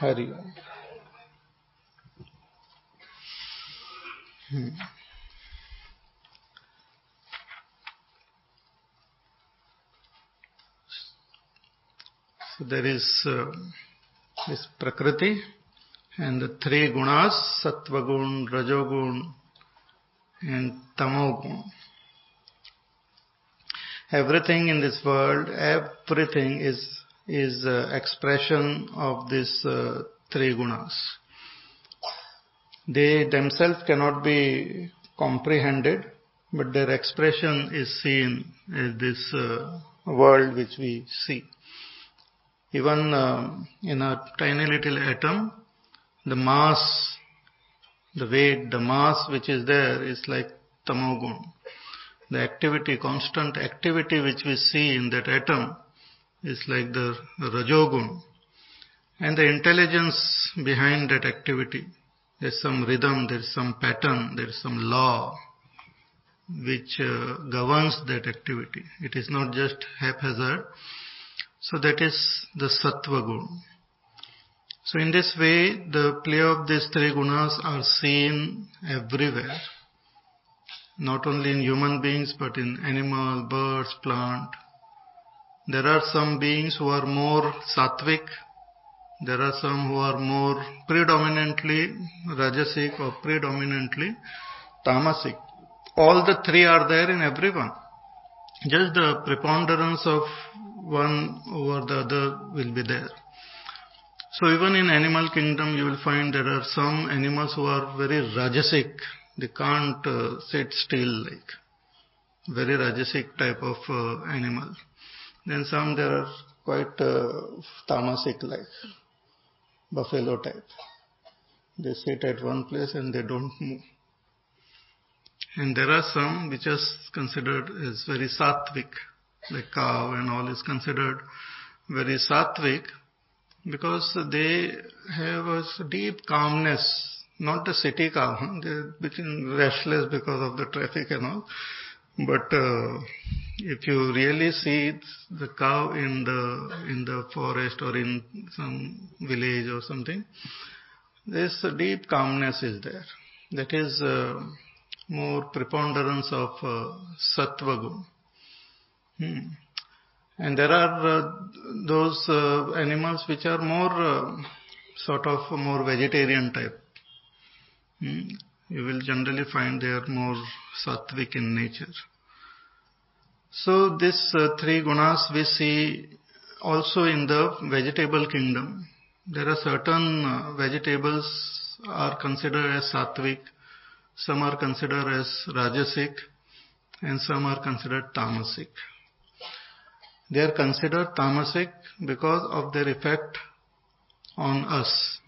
Hari hmm. So there is uh, this Prakriti and the three gunas, Sattva gun, Rajogun and Tamogun. Everything in this world, everything is is uh, expression of these uh, three gunas. They themselves cannot be comprehended, but their expression is seen as this uh, world which we see. Even uh, in a tiny little atom, the mass, the weight, the mass which is there is like tamogun. The activity, constant activity which we see in that atom is like the rajogun. And the intelligence behind that activity, there's some rhythm, there's some pattern, there's some law which uh, governs that activity. It is not just haphazard. So that is the sattva gun. So in this way, the play of these three gunas are seen everywhere. Not only in human beings, but in animal, birds, plant. There are some beings who are more sattvic. There are some who are more predominantly rajasic or predominantly tamasic. All the three are there in everyone. Just the preponderance of one over the other will be there. So even in animal kingdom you will find there are some animals who are very rajasic. They can't uh, sit still like very rajasic type of uh, animal. Then some there are quite uh, tamasic like buffalo type. They sit at one place and they don't move. And there are some which are considered as very sattvic, like cow and all is considered very sattvic because they have a deep calmness, not the city calm. They're becoming restless because of the traffic and all. But uh, if you really see the cow in the in the forest or in some village or something, this deep calmness is there. That is uh, more preponderance of uh, sattva gun. Hmm. And there are uh, those uh, animals which are more uh, sort of more vegetarian type. Hmm. You will generally find they are more sattvic in nature. So these uh, three gunas we see also in the vegetable kingdom. There are certain uh, vegetables are considered as sattvic, some are considered as rajasic, and some are considered tamasic. They are considered tamasic because of their effect on us.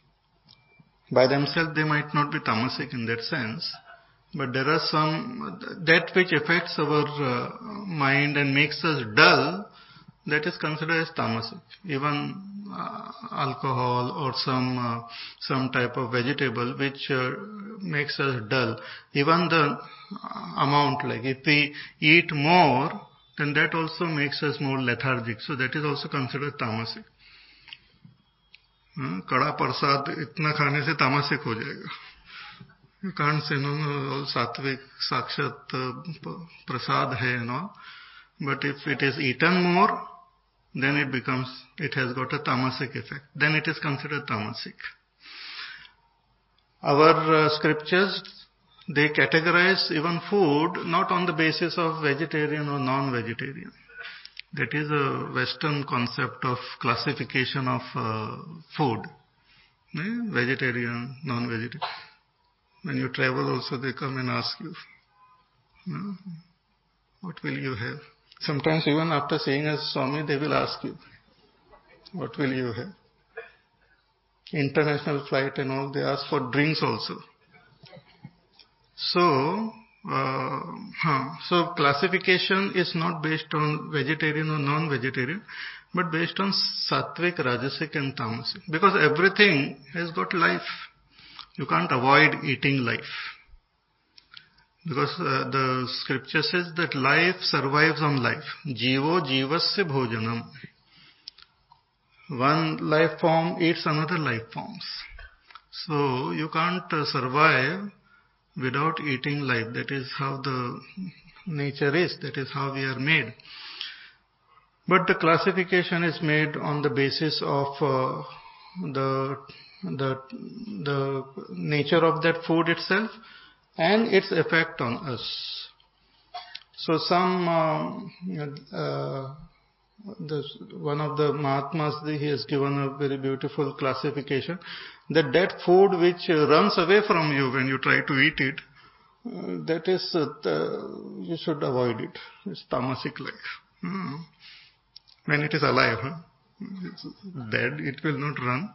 By themselves they might not be tamasic in that sense, but there are some, that which affects our uh, mind and makes us dull, that is considered as tamasic. Even uh, alcohol or some uh, some type of vegetable which uh, makes us dull. Even the amount, like if we eat more, then that also makes us more lethargic. So that is also considered tamasic. कड़ा प्रसाद इतना खाने से तामसिक हो जाएगा You can't say, no, All sattvic, sakshat, prasad hai and. But if it is eaten more, then it becomes, it has got a tamasic effect. Then it is considered tamasic. Our uh, scriptures, they categorize even food not on the basis of vegetarian or non-vegetarian. That is a Western concept of classification of uh, food. Eh? Vegetarian, non-vegetarian. When you travel also they come and ask you, what will you have? Sometimes even after seeing a Swami they will ask you, what will you have? International flight and all, they ask for drinks also. So, uh, huh, so classification is not based on vegetarian or non-vegetarian, but based on sattvic, rajasic and tamasic. Because everything has got life. You can't avoid eating life. Because uh, the scripture says that life survives on life. Jivo jivasya bhojanam. one life form eats another life forms. So you can't uh, survive without eating life. That is how the nature is. That is how we are made. But the classification is made on the basis of uh, the the the nature of that food itself and its effect on us. So some uh, uh, this, one of the Mahatmas he has given a very beautiful classification that that food which runs away from you when you try to eat it uh, that is uh, you should avoid it. It's tamasic like. Hmm. When it is alive, huh? it's dead, it will not run.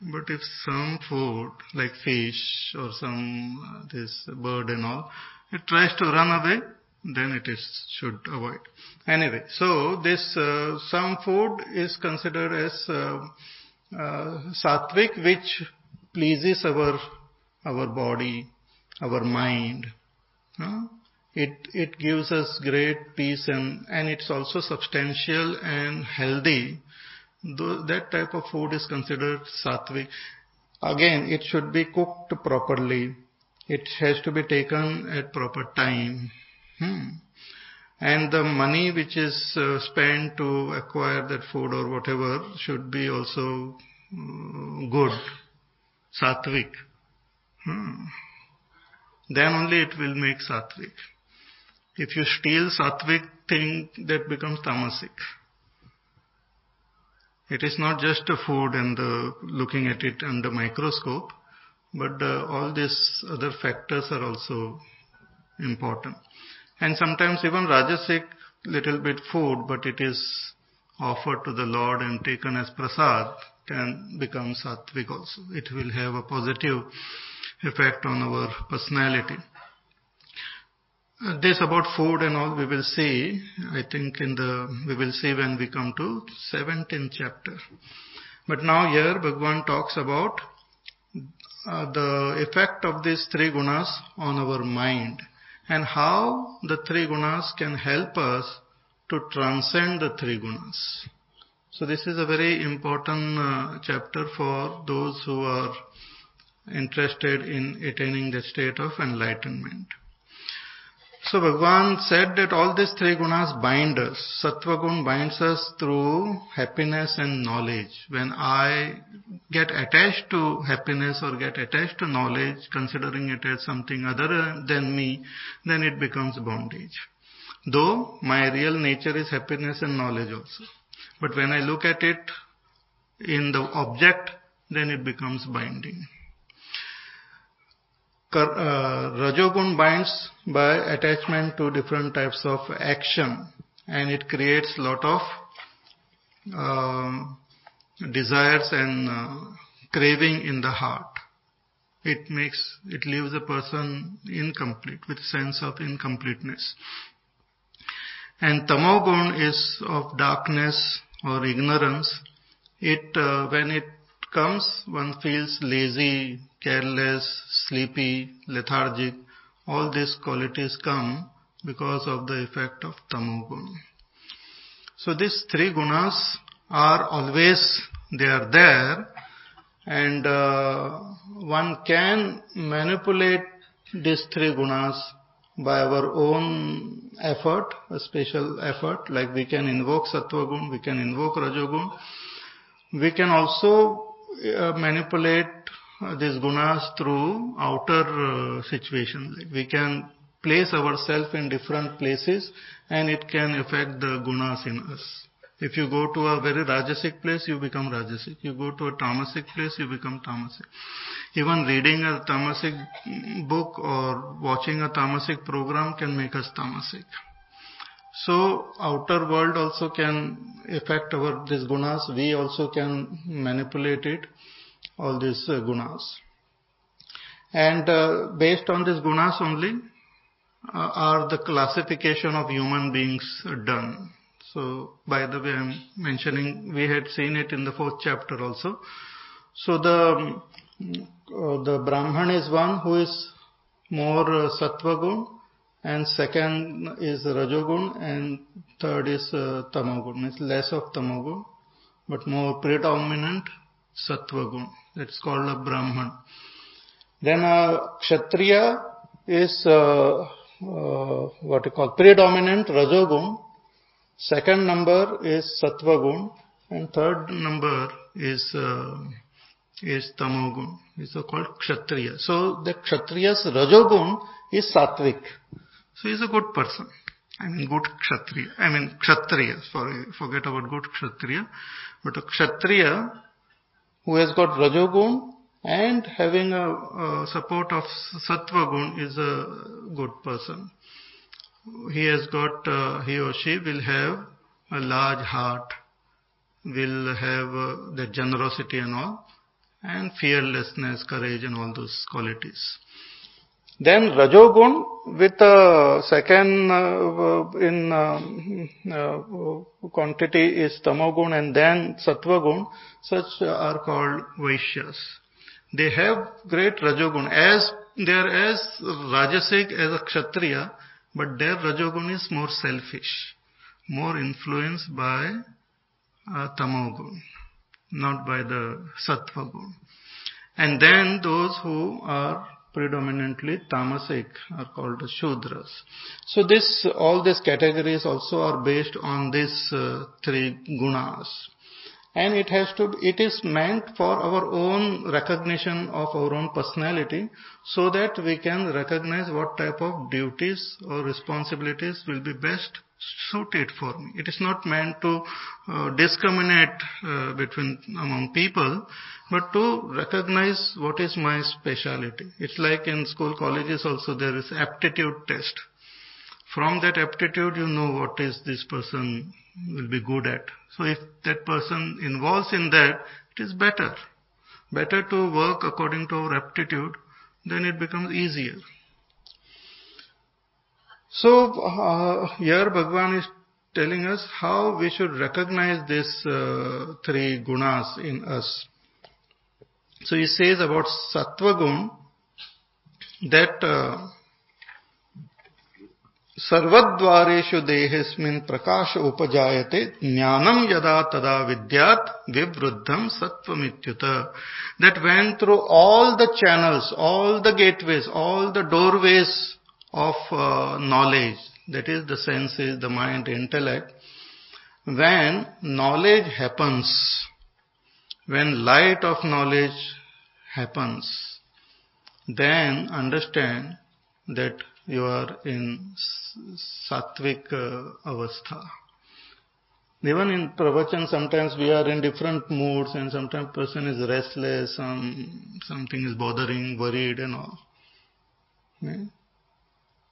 But if some food like fish or some uh, this bird and all, it tries to run away, then it is should avoid. Anyway, so this uh, some food is considered as uh, uh, sattvic, which pleases our our body, our mind. It it gives us great peace and and it's also substantial and healthy that type of food is considered sattvic. Again, it should be cooked properly. It has to be taken at proper time. Hmm. And the money which is uh, spent to acquire that food or whatever should be also uh, good, sattvic. Hmm. Then only it will make sattvic. If you steal sattvic thing, that becomes tamasic. It is not just a food and the looking at it under microscope, but uh, all these other factors are also important. And sometimes even rajasic little bit food, but it is offered to the Lord and taken as prasad can become sattvic also. It will have a positive effect on our personality. Uh, this about food and all we will see, I think in the, we will see when we come to 17th chapter. But now here Bhagwan talks about uh, the effect of these three gunas on our mind and how the three gunas can help us to transcend the three gunas. So this is a very important uh, chapter for those who are interested in attaining the state of enlightenment. So Bhagavan said that all these three gunas bind us. Sattva gun binds us through happiness and knowledge. When I get attached to happiness or get attached to knowledge, considering it as something other than me, then it becomes bondage. Though my real nature is happiness and knowledge also. But when I look at it in the object, then it becomes binding. Uh, Rajogun binds by attachment to different types of action and it creates lot of uh, desires and uh, craving in the heart. It makes, it leaves a person incomplete with sense of incompleteness. And tamogun is of darkness or ignorance. It, uh, when it comes, one feels lazy, careless, sleepy, lethargic. All these qualities come because of the effect of tamogun. So these three gunas are always, they are there and uh, one can manipulate these three gunas by our own effort, a special effort, like we can invoke sattva gun, we can invoke rajogun. We can also manipulate uh, these gunas through outer uh, situations. We can place ourselves in different places and it can affect the gunas in us. If you go to a very rajasic place, you become rajasic. You go to a tamasic place, you become tamasic. Even reading a tamasic book or watching a tamasic program can make us tamasic. So outer world also can affect our these gunas. We also can manipulate it, all these uh, gunas. And uh, based on these gunas only uh, are the classification of human beings done. So by the way, I'm mentioning we had seen it in the fourth chapter also. So the uh, the Brahman is one who is more uh, sattva and second is rajogun and third is uh, tamogun means less of tamogun but more predominant sattva gun. That's called a Brahman. Then a Kshatriya is uh, uh, what you call predominant Rajogun. Second number is Sattva gun, and third number is uh, is Tamogun. It's called Kshatriya. So the Kshatriya's Rajogun is Sattvic. So he's a good person. I mean good Kshatriya. I mean Kshatriya. Sorry, forget about good Kshatriya. But a Kshatriya who has got Rajogun and having a, a support of Sattva gun is a good person. He has got, uh, he or she will have a large heart, will have uh, the generosity and all, and fearlessness, courage and all those qualities. Then Rajogun with a second uh, in uh, uh, quantity is Tamogun and then Sattvagun, such are called Vaishyas. They have great Rajogun as they are as Rajasic as a Kshatriya, but their Rajogun is more selfish, more influenced by uh, Tamogun not by the sattva gun. And then those who are predominantly tamasic are called Shudras. So this, all these categories also are based on these uh, three gunas. And it has to, it is meant for our own recognition of our own personality so that we can recognize what type of duties or responsibilities will be best suited for me. It is not meant to uh, discriminate uh, between among people, but to recognize what is my speciality. It's like in school colleges also there is aptitude test. From that aptitude you know what is this person will be good at. So if that person involves in that, it is better. Better to work according to our aptitude, then it becomes easier. So uh, here Bhagwan is telling us how we should recognize these uh, three gunas in us. So he says about sattva gun that uh, सर्वद्वारेषु देहेस्मिन् प्रकाश उपजायते ज्ञानम यदा तदा विद्यात विवृद्धम सत्वमित्युत that when through all the channels all the gateways all the doorways of uh, knowledge, that is the senses, the mind, intellect, when knowledge happens, when light of knowledge happens, then understand that you are in sattvic uh, avastha. Even in pravachan, sometimes we are in different moods, and sometimes person is restless, some something is bothering, worried, and all.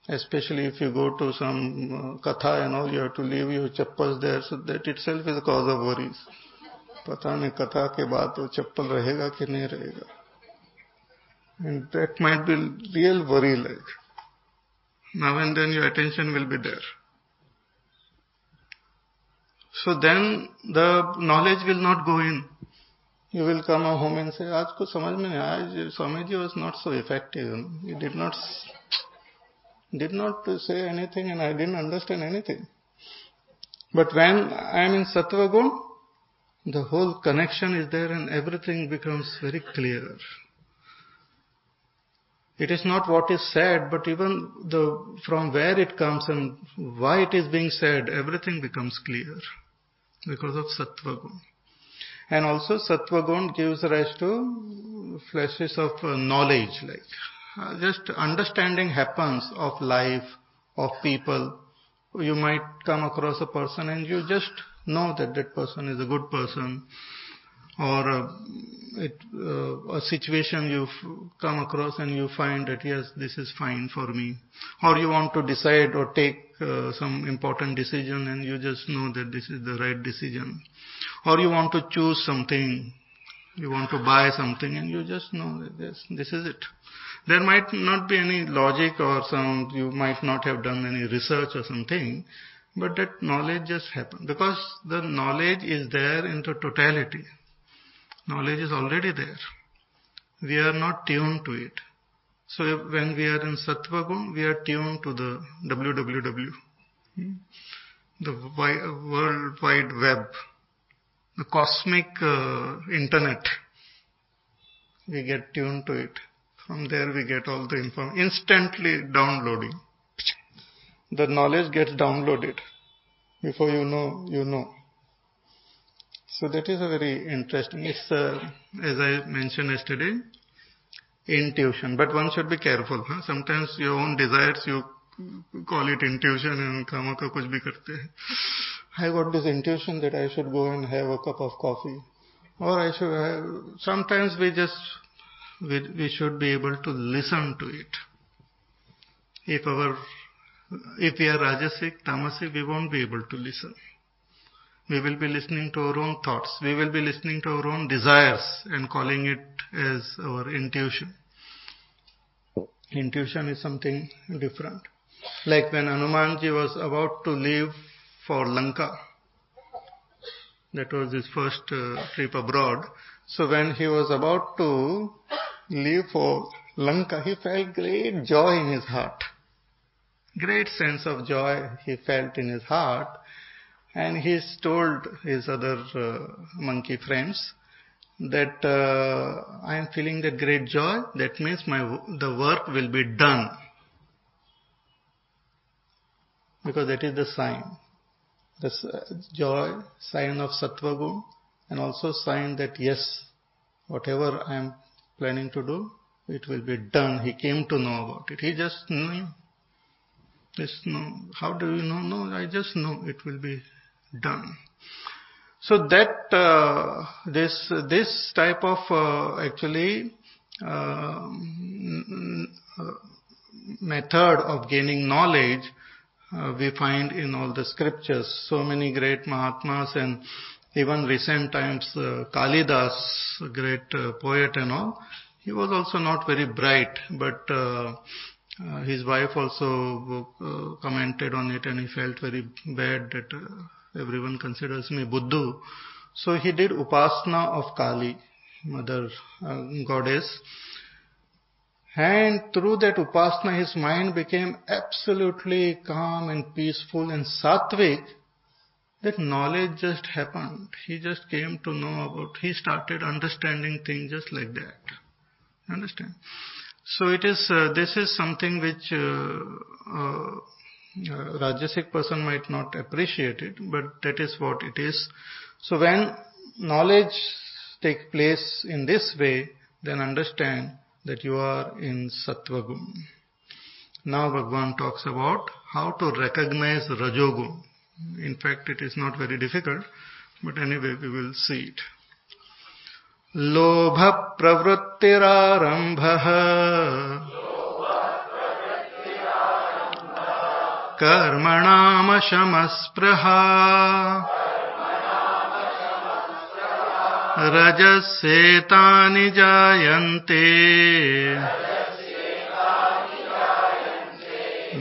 Especially if you go to some uh, katha and all, you have to leave your chappals there, so that itself is a cause of worries. पता नहीं कथा के बाद वो चप्पल रहेगा कि नहीं रहेगा and that might be real worry like now and then your attention will be there so then the knowledge will not go in you will come home and say आज कुछ समझ में नहीं आया Swami ji was not so effective he did not did not say anything and I didn't understand anything. But when I am in Sattva Gun, the whole connection is there and everything becomes very clear. It is not what is said, but even the, from where it comes and why it is being said, everything becomes clear because of Sattva Gun. And also Sattva Gun gives rise to flashes of knowledge, like uh, just understanding happens of life, of people. You might come across a person and you just know that that person is a good person or uh, it, uh, a situation you've come across and you find that yes, this is fine for me. Or you want to decide or take uh, some important decision and you just know that this is the right decision. Or you want to choose something, you want to buy something and you just know that this, this is it. There might not be any logic or some, you might not have done any research or something, but that knowledge just happened. Because the knowledge is there in the totality. Knowledge is already there. We are not tuned to it. So when we are in Sattva we are tuned to the WWW, the World Wide Web. the cosmic uh, internet. We get tuned to it. From there we get all the information. Instantly downloading. The knowledge gets downloaded. Before you know, you know. So that is a very interesting. It's, uh, as I mentioned yesterday, intuition. But one should be careful. Huh? Sometimes your own desires, you call it intuition and kama ka kuch bhi karte. I got this intuition that I should go and have a cup of coffee. Or I should have, sometimes we just, we, we should be able to listen to it. If our, if we are rajasic, tamasic, we won't be able to listen. We will be listening to our own thoughts. We will be listening to our own desires and calling it as our intuition. Intuition is something different. Like when Hanumanji was about to leave for Lanka, that was his first uh, trip abroad. So when he was about to leave for Lanka, he felt great joy in his heart. Great sense of joy he felt in his heart and he told his other uh, monkey friends that uh, I am feeling that great joy. That means my the work will be done because that is the sign. The joy, sign of sattva and also sign that yes, whatever I am planning to do, it will be done. He came to know about it. He just knew. Just know. How do you know? No, I just know it will be done. So that uh, this this type of uh, actually uh, method of gaining knowledge uh, we find in all the scriptures. So many great Mahatmas and even recent times uh, Kalidas, great uh, poet and all, he was also not very bright, but his wife also commented on it and he felt very bad that everyone considers me Buddhu. So he did Upasana of Kali, mother uh, goddess. And through that Upasana, his mind became absolutely calm and peaceful and sattvic. That knowledge just happened. He just came to know about, he started understanding things just like that. Understand? So it is, uh, this is something which uh, uh uh, Rajasic person might not appreciate it, but that is what it is. So when knowledge takes place in this way, then understand that you are in Sattva Gun. Now Bhagwan talks about how to recognize Rajogun. In fact, it is not very difficult, but anyway, we will see it. लोभ प्रवृत्तिरारम्भः कर्मणामशमस्पृहा रजसेतानि जायन्ते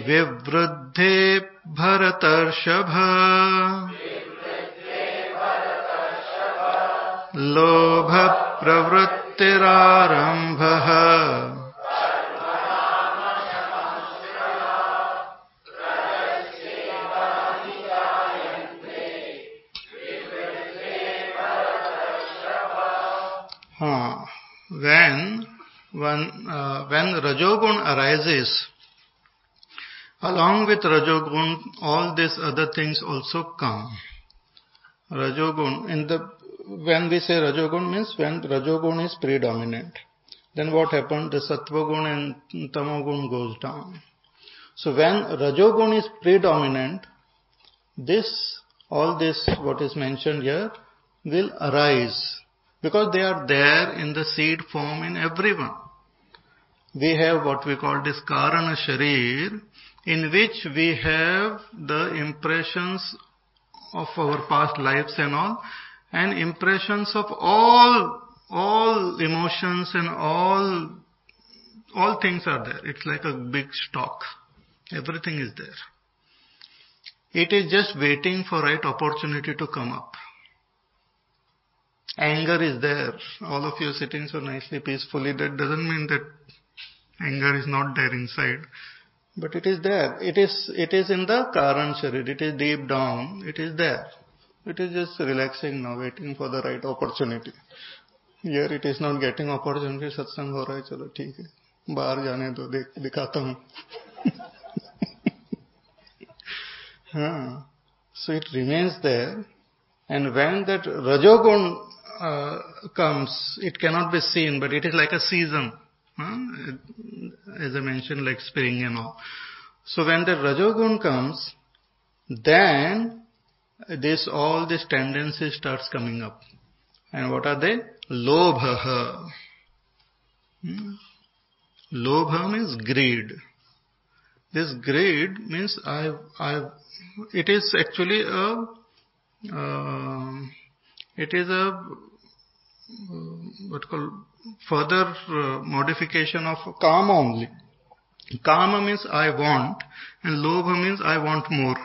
विवृद्धे भरतर्षभ लोभप्रवृत्तिरारम्भः when when uh, when rajogun arises along with rajogun all these other things also come. Rajogun in the when we say rajogun means when rajogun is predominant. Then what happened? The sattvagun and tamagun goes down. So when rajogun is predominant this all this what is mentioned here will arise because they are there in the seed form in everyone. We have what we call this Karana Sharir, in which we have the impressions of our past lives and all, and impressions of all, all emotions and all, all things are there. It's like a big stock. Everything is there. It is just waiting for right opportunity to come up. Anger is there. All of you sitting so nicely, peacefully. That doesn't mean that anger is not there inside. But it is there. It is, it is in the Karan Sharir. It is deep down. It is there. It is just relaxing now, waiting for the right opportunity. Here it is not getting opportunity, सत्संग हो रहा है चलो ठीक है बाहर जाने दो देख दिखाता हूँ हाँ so it remains there and when that rajogun uh, comes it cannot be seen but it is like a season huh? as I mentioned like spring and all. So when the rajogun comes then this all this tendency starts coming up. And what are they? Lobha. Hmm? lobha means greed. This greed means i i it is actually a uh, it is a uh, what called further uh, modification of kama only. Kama means I want and lobha means I want more.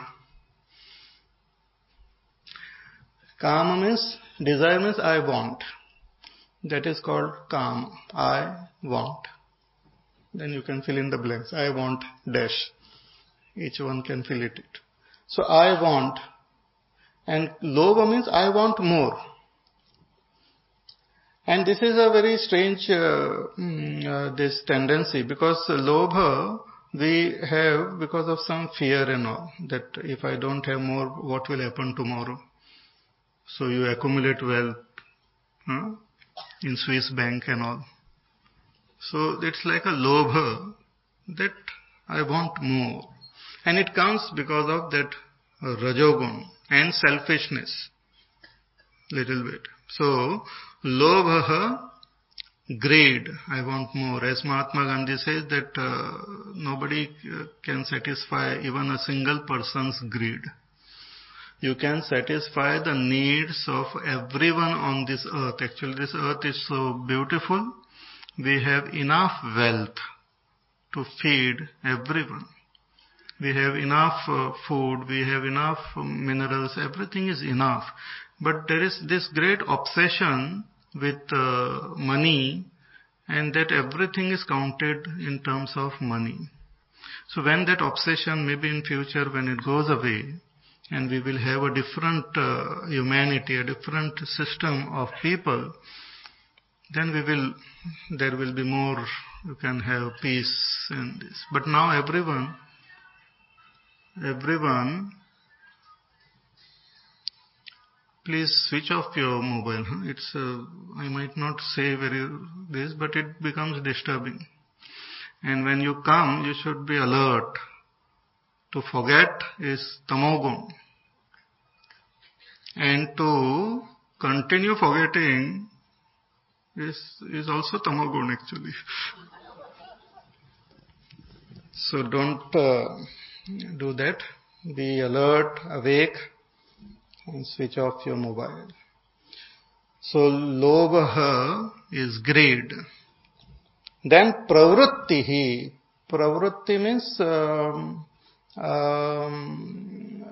Kama means desire means I want. That is called kama. I want. Then you can fill in the blanks. I want dash. Each one can fill it. So I want. And lobha means I want more. And this is a very strange uh, mm, uh, this tendency because lobha we have because of some fear and all that if I don't have more, what will happen tomorrow? So you accumulate wealth huh, in Swiss bank and all. So it's like a lobha that I want more. And it comes because of that rajogun and selfishness. Little bit. So, lobha, greed, I want more. As Mahatma Gandhi says that uh, nobody uh, can satisfy even a single person's greed. You can satisfy the needs of everyone on this earth. Actually, this earth is so beautiful. We have enough wealth to feed everyone. We have enough uh, food, we have enough minerals, everything is enough. But there is this great obsession with uh, money and that everything is counted in terms of money. So when that obsession, maybe in future when it goes away, and we will have a different uh, humanity, a different system of people, then we will, there will be more, you can have peace in this. But now everyone, everyone, please switch off your mobile. Huh? It's, uh, I might not say very this, but it becomes disturbing. And when you come, you should be alert. To forget is tamogun. And to continue forgetting is, is also tamagun actually. so don't uh, do that. Be alert, awake, and switch off your mobile. So lobha is greed. Then pravrutti. Pravrutti means um, um,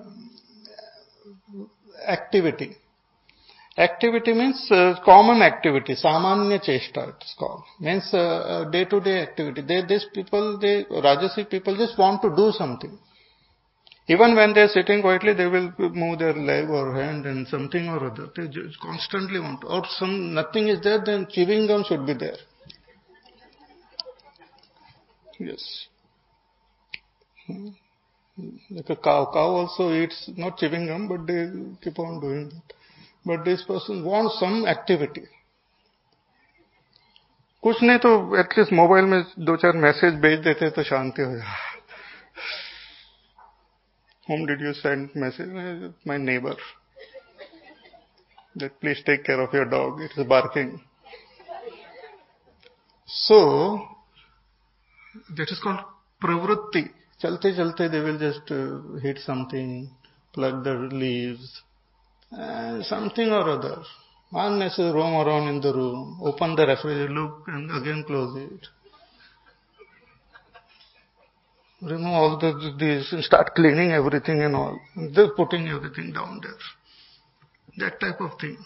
activity. Activity means uh, common activity, samanya chesta it's called. Means day to day activity. They, these people, they, Rajasic people just want to do something. Even when they are sitting quietly, they will move their leg or hand and something or other. They just constantly want to. Or some, nothing is there, then chewing gum should be there. Yes. Hmm. Like a cow. Cow also eats, not chewing gum, but they keep on doing that. But this person wants some activity. कुछ नहीं तो at least mobile में दो चार message भेज देते तो शांति हो जाए whom did you send message? My neighbor. That please take care of your dog. It is barking. So, that is called pravrutti. Chalte chalte they will just uh, hit something, plug the leaves, uh, something or other. Unnecessary roam around in the room, open the refrigerator, look and again close it remove all the, these and start cleaning everything and all. They're putting everything down there. That type of thing.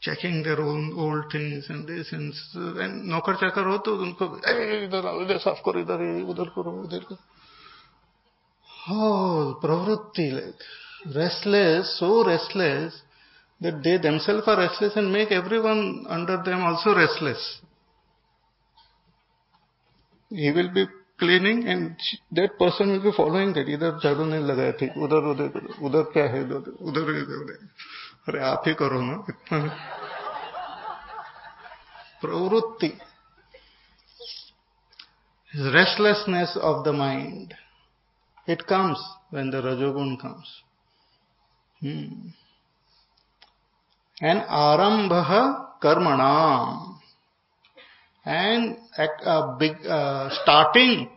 Checking their own old things and this and, and नौकर चाकर हो तो उनको इधर आओ इधर साफ करो इधर उधर करो इधर करो oh pravrutti like restless, so restless, that they themselves are restless and make everyone under them also restless. He will be cleaning and that person will be following that इधर झाड़ू नहीं लगाए थे, उधर उधर उधर क्या है उधर उधर उधर। अरे आप ही करो ना। इतना प्रवृत्ति restlessness of the mind it comes when the rajoguna comes and आरंभ कर्मणाम and uh, big, uh, starting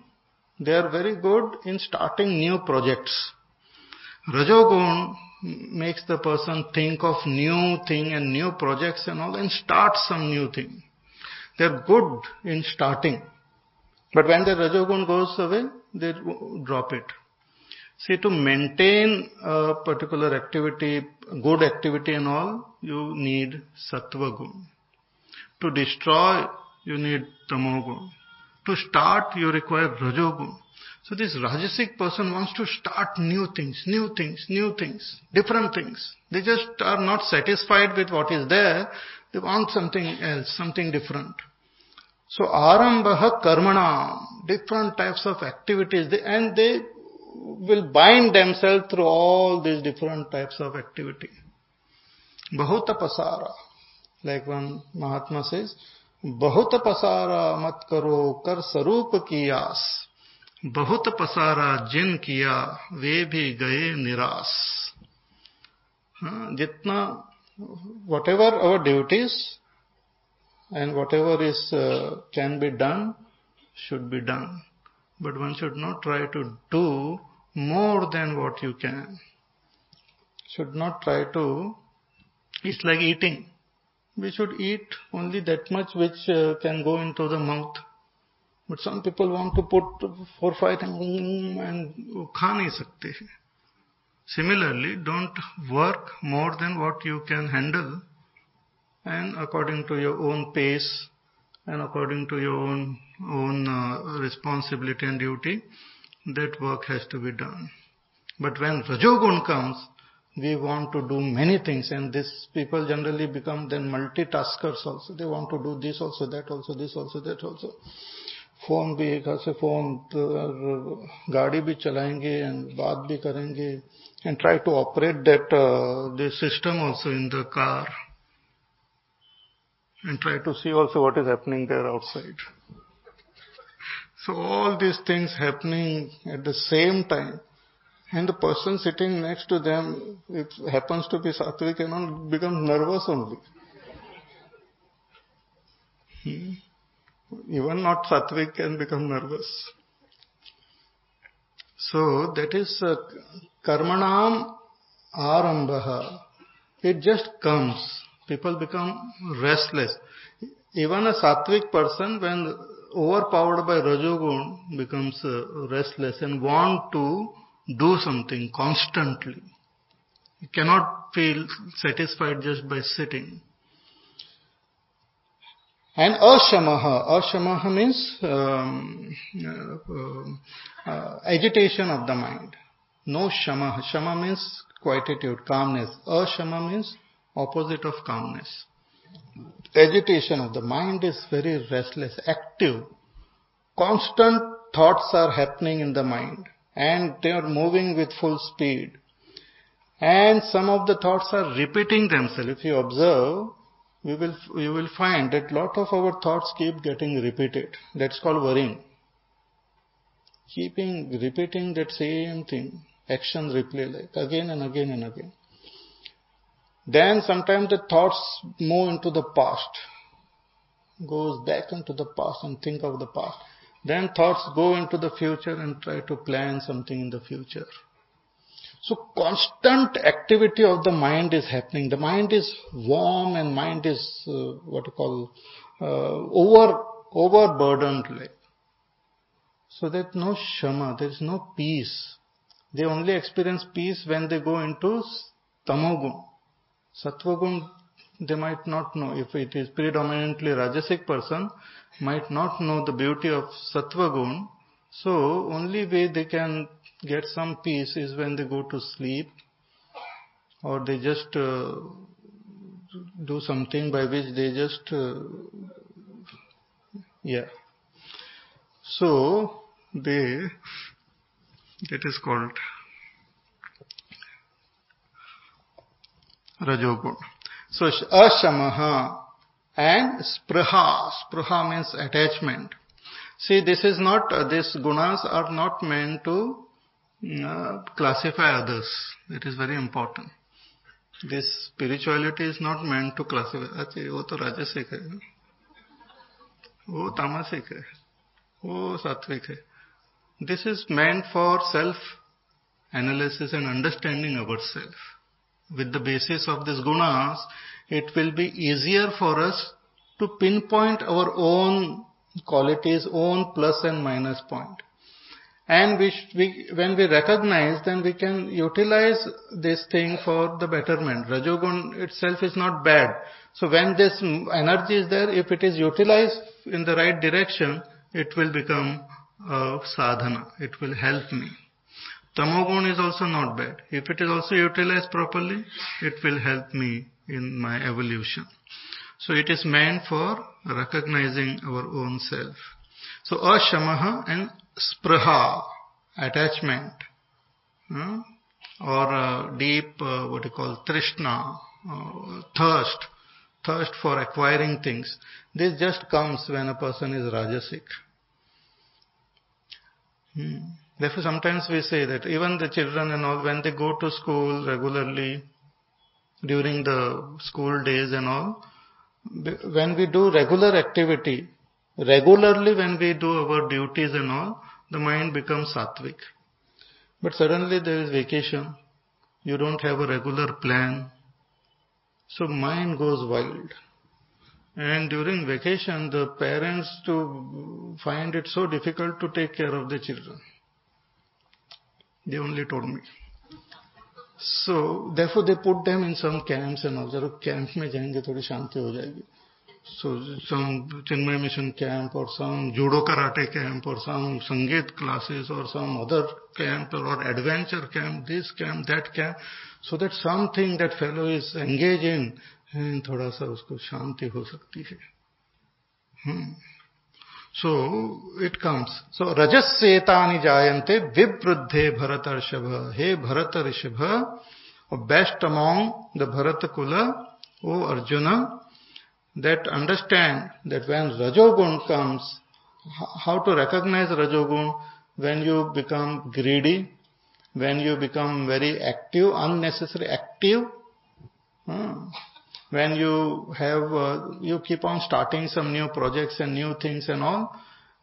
they are very good in starting new projects. Rajogun makes the person think of new thing and new projects and all and start some new thing. They're good in starting. But when the rajogun goes away they drop it. See, to maintain a particular activity, good activity and all, you need sattva gun. To destroy, you need tamogun. To start, you require rajogun. So this rajasic person wants to start new things, new things, new things, different things. They just are not satisfied with what is there. They want something else, something different. So arambha karmana, different types of activities, and they will bind themselves through all these different types of activity. Bahut pasara. Like one Mahatma says, बहुत पसारा मत करो कर स्वरूप की आस बहुत पसारा जिन किया वे भी गए निराश जितना whatever our duties and whatever is can be done should be done but one should not try to do more than what you can. Should not try to, it's like eating. we should eat only that much which uh, can go into the mouth. But some people want to put four, five things mm, mm, and kha nahi sakte. Similarly, don't work more than what you can handle and according to your own pace and according to your own, own uh, responsibility and duty, that work has to be done. But when Rajogun comes, we want to do many things and these people generally become then multitaskers also. They want to do this also, that also, this also, that also. Phone भी एक से phone गाड़ी भी चलाएंगे and बात भी करेंगे and try to operate that the system also in the car and try to see also what is happening there outside. So all these things happening at the same time. and the person sitting next to them, it happens to be Sattvic and all, becomes nervous only. Hmm. Even not Sattvic can become nervous. So that is uh, karmanam arambha. It just comes. People become restless. Even a Sattvic person, when overpowered by Rajogun becomes uh, restless and want to do something constantly. You cannot feel satisfied just by sitting. And ashamaha. Ashamaha means um, uh, uh, agitation of the mind. No shama. Shama means quietude, calmness. Ashama means opposite of calmness agitation of the mind is very restless, active. Constant thoughts are happening in the mind and they are moving with full speed. And some of the thoughts are repeating themselves. If you observe, we will, you will find that lot of our thoughts keep getting repeated. That's called worrying. Keeping repeating that same thing, action replay like again and again and again. Then sometimes the thoughts move into the past, goes back into the past and think of the past. Then thoughts go into the future and try to plan something in the future. So constant activity of the mind is happening. The mind is warm and mind is uh, what you call uh, over overburdened. So there's no shama, there is no peace. They only experience peace when they go into tamogun. Sattvagun, they might not know. If it is predominantly Rajasic person, might not know the beauty of Sattvagun. So, only way they can get some peace is when they go to sleep or they just uh, do something by which they just uh, yeah so they that is called rajogun so ashamaha and spraha spraha means attachment see this is not uh, these gunas are not meant to uh, classify others it is very important this spirituality is not meant to classify. अच्छा वो तो राजसिक है वो तामसिक है वो सात्विक है This is meant for self-analysis and understanding ourselves. With the basis of these gunas, it will be easier for us to pinpoint our own qualities, own plus and minus point. And we, we, when we recognize, then we can utilize this thing for the betterment. Rajogun itself is not bad. So when this energy is there, if it is utilized in the right direction, it will become sadhana. It will help me. Tamogun is also not bad. If it is also utilized properly, it will help me in my evolution. So it is meant for recognizing our own self. So ashamaha and spraha, attachment, uh, or uh, deep, uh, what you call, trishna, uh, thirst, thirst for acquiring things. This just comes when a person is rajasic. Hmm. Therefore, sometimes we say that even the children and all, when they go to school regularly, during the school days and all, when we do regular activity, regularly when we do our duties and all, the mind becomes sattvic. But suddenly there is vacation. You don't have a regular plan. So mind goes wild. And during vacation, the parents to find it so difficult to take care of the children. They only told me. So therefore they put them in some camps and all. जब camp में जाएँगे थोड़ी शांति हो जाएगी so some Chinmay Mission camp or some judo karate camp or some Sangeet classes or some other camp or adventure camp, this camp, that camp, so that something that fellow is engaged in, and थोड़ा सा उसको शांति हो सकती है hmm. So it comes so रजस्तानि जायन्ते विवृद्धे भरत ऋषभ हे Bharat Rishabh best among the Bharat कुल O Arjun that understand that when rajoguna comes how to recognise rajoguna when you become greedy when you become very active unnecessary active when you have, uh, you keep on starting some new projects and new things and all,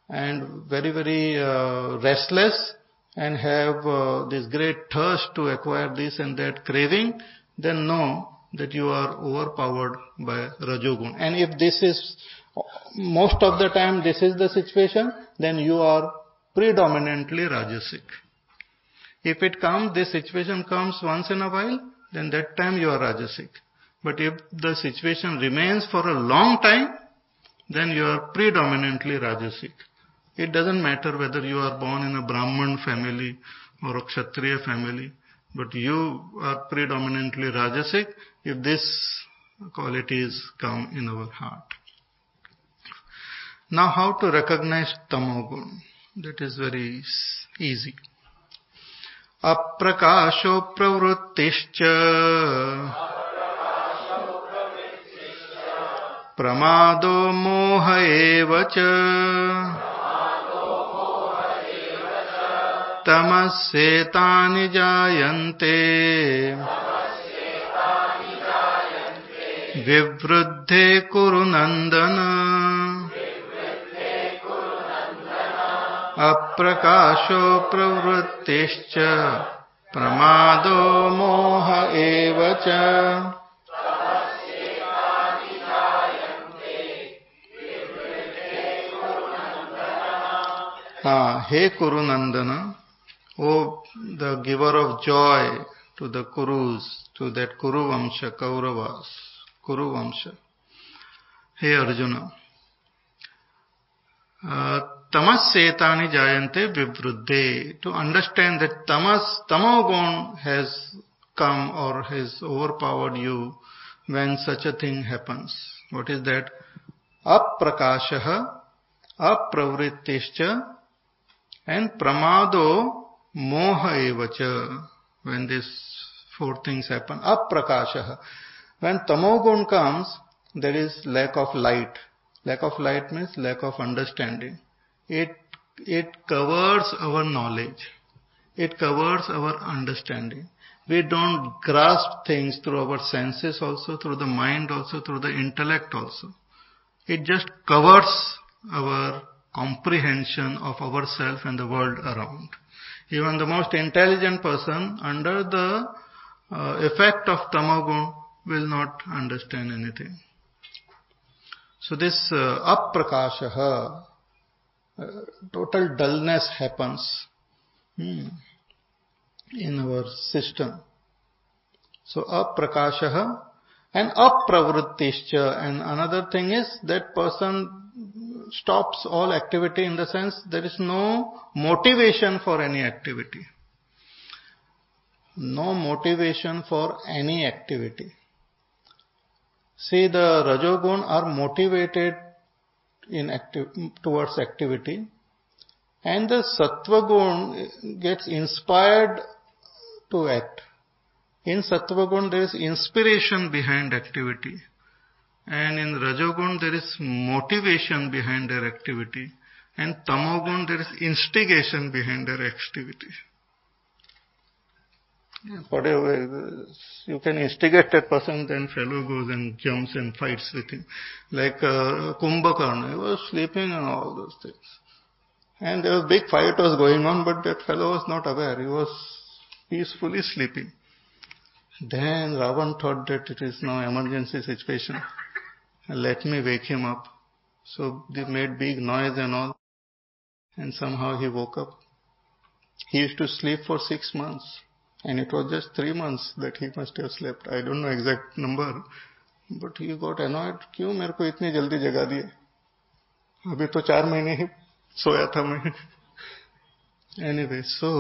and very, very uh, restless and have uh, this great thirst to acquire this and that craving, then know that you are overpowered by Rajogun. And if this is, most of the time this is the situation, then you are predominantly Rajasic. If it comes, this situation comes once in a while, then that time you are Rajasic. But if the situation remains for a long time, then you are predominantly Rajasic. It doesn't matter whether you are born in a Brahman family or a Kshatriya family, but you are predominantly Rajasic if these qualities come in our heart. Now how to recognize tamogun? That is very easy. अप्रकाशो प्रवृत्तिश्च प्रमादो मोह एव च। तमस्येतानि जायन्ते। विवृद्धे कुरु नन्दन। अप्रकाशो प्रवृत्तिश्च। प्रमादो मोह एव च। Uh, hey Kurunandana, oh the giver of joy to the Kurus, to that Kuru Vamsha, Kauravas, Kuru Vamsha. Hey Arjuna, tamas setani jayante vivruddhe. To understand that tamas, tamogun has come or has overpowered you when such a thing happens. What is that? Aprakashaha, apravrittischa, and pramado moha evacha. When these four things happen. Aprakashaha. When tamogun comes, there is lack of light. Lack of light means lack of understanding. It, it covers our knowledge. It covers our understanding. We don't grasp things through our senses also, through the mind also, through the intellect also. It just covers our comprehension of ourselves and the world around. Even the most intelligent person under the uh, effect of tamagun will not understand anything. So this uh, uh, total dullness happens hmm, in our system. So aprakashaha and apravrittischa and another thing is that person stops all activity in the sense there is no motivation for any activity. No motivation for any activity. See, the Rajogun are motivated in active, towards activity, and the Sattvagun gets inspired to act. In Sattvagun, there is inspiration behind activity, and in Rajogun, there is motivation behind their activity, and Tamogun, there is instigation behind their activity. Whatever, you can instigate a person, then fellow goes and jumps and fights with him. Like uh, Kumbhakarna, he was sleeping and all those things. And there was big fight was going on, but that fellow was not aware. He was peacefully sleeping. Then Ravan thought that it is now emergency situation. Let me wake him up. So they made big noise and all. And somehow he woke up. He used to sleep for six months. And it was just three months that he must have slept. I don't know exact number. But he got annoyed. क्यों मेरे को इतनी जल्दी जगा दिए अभी तो चार महीने ही सोया था मैं anyway so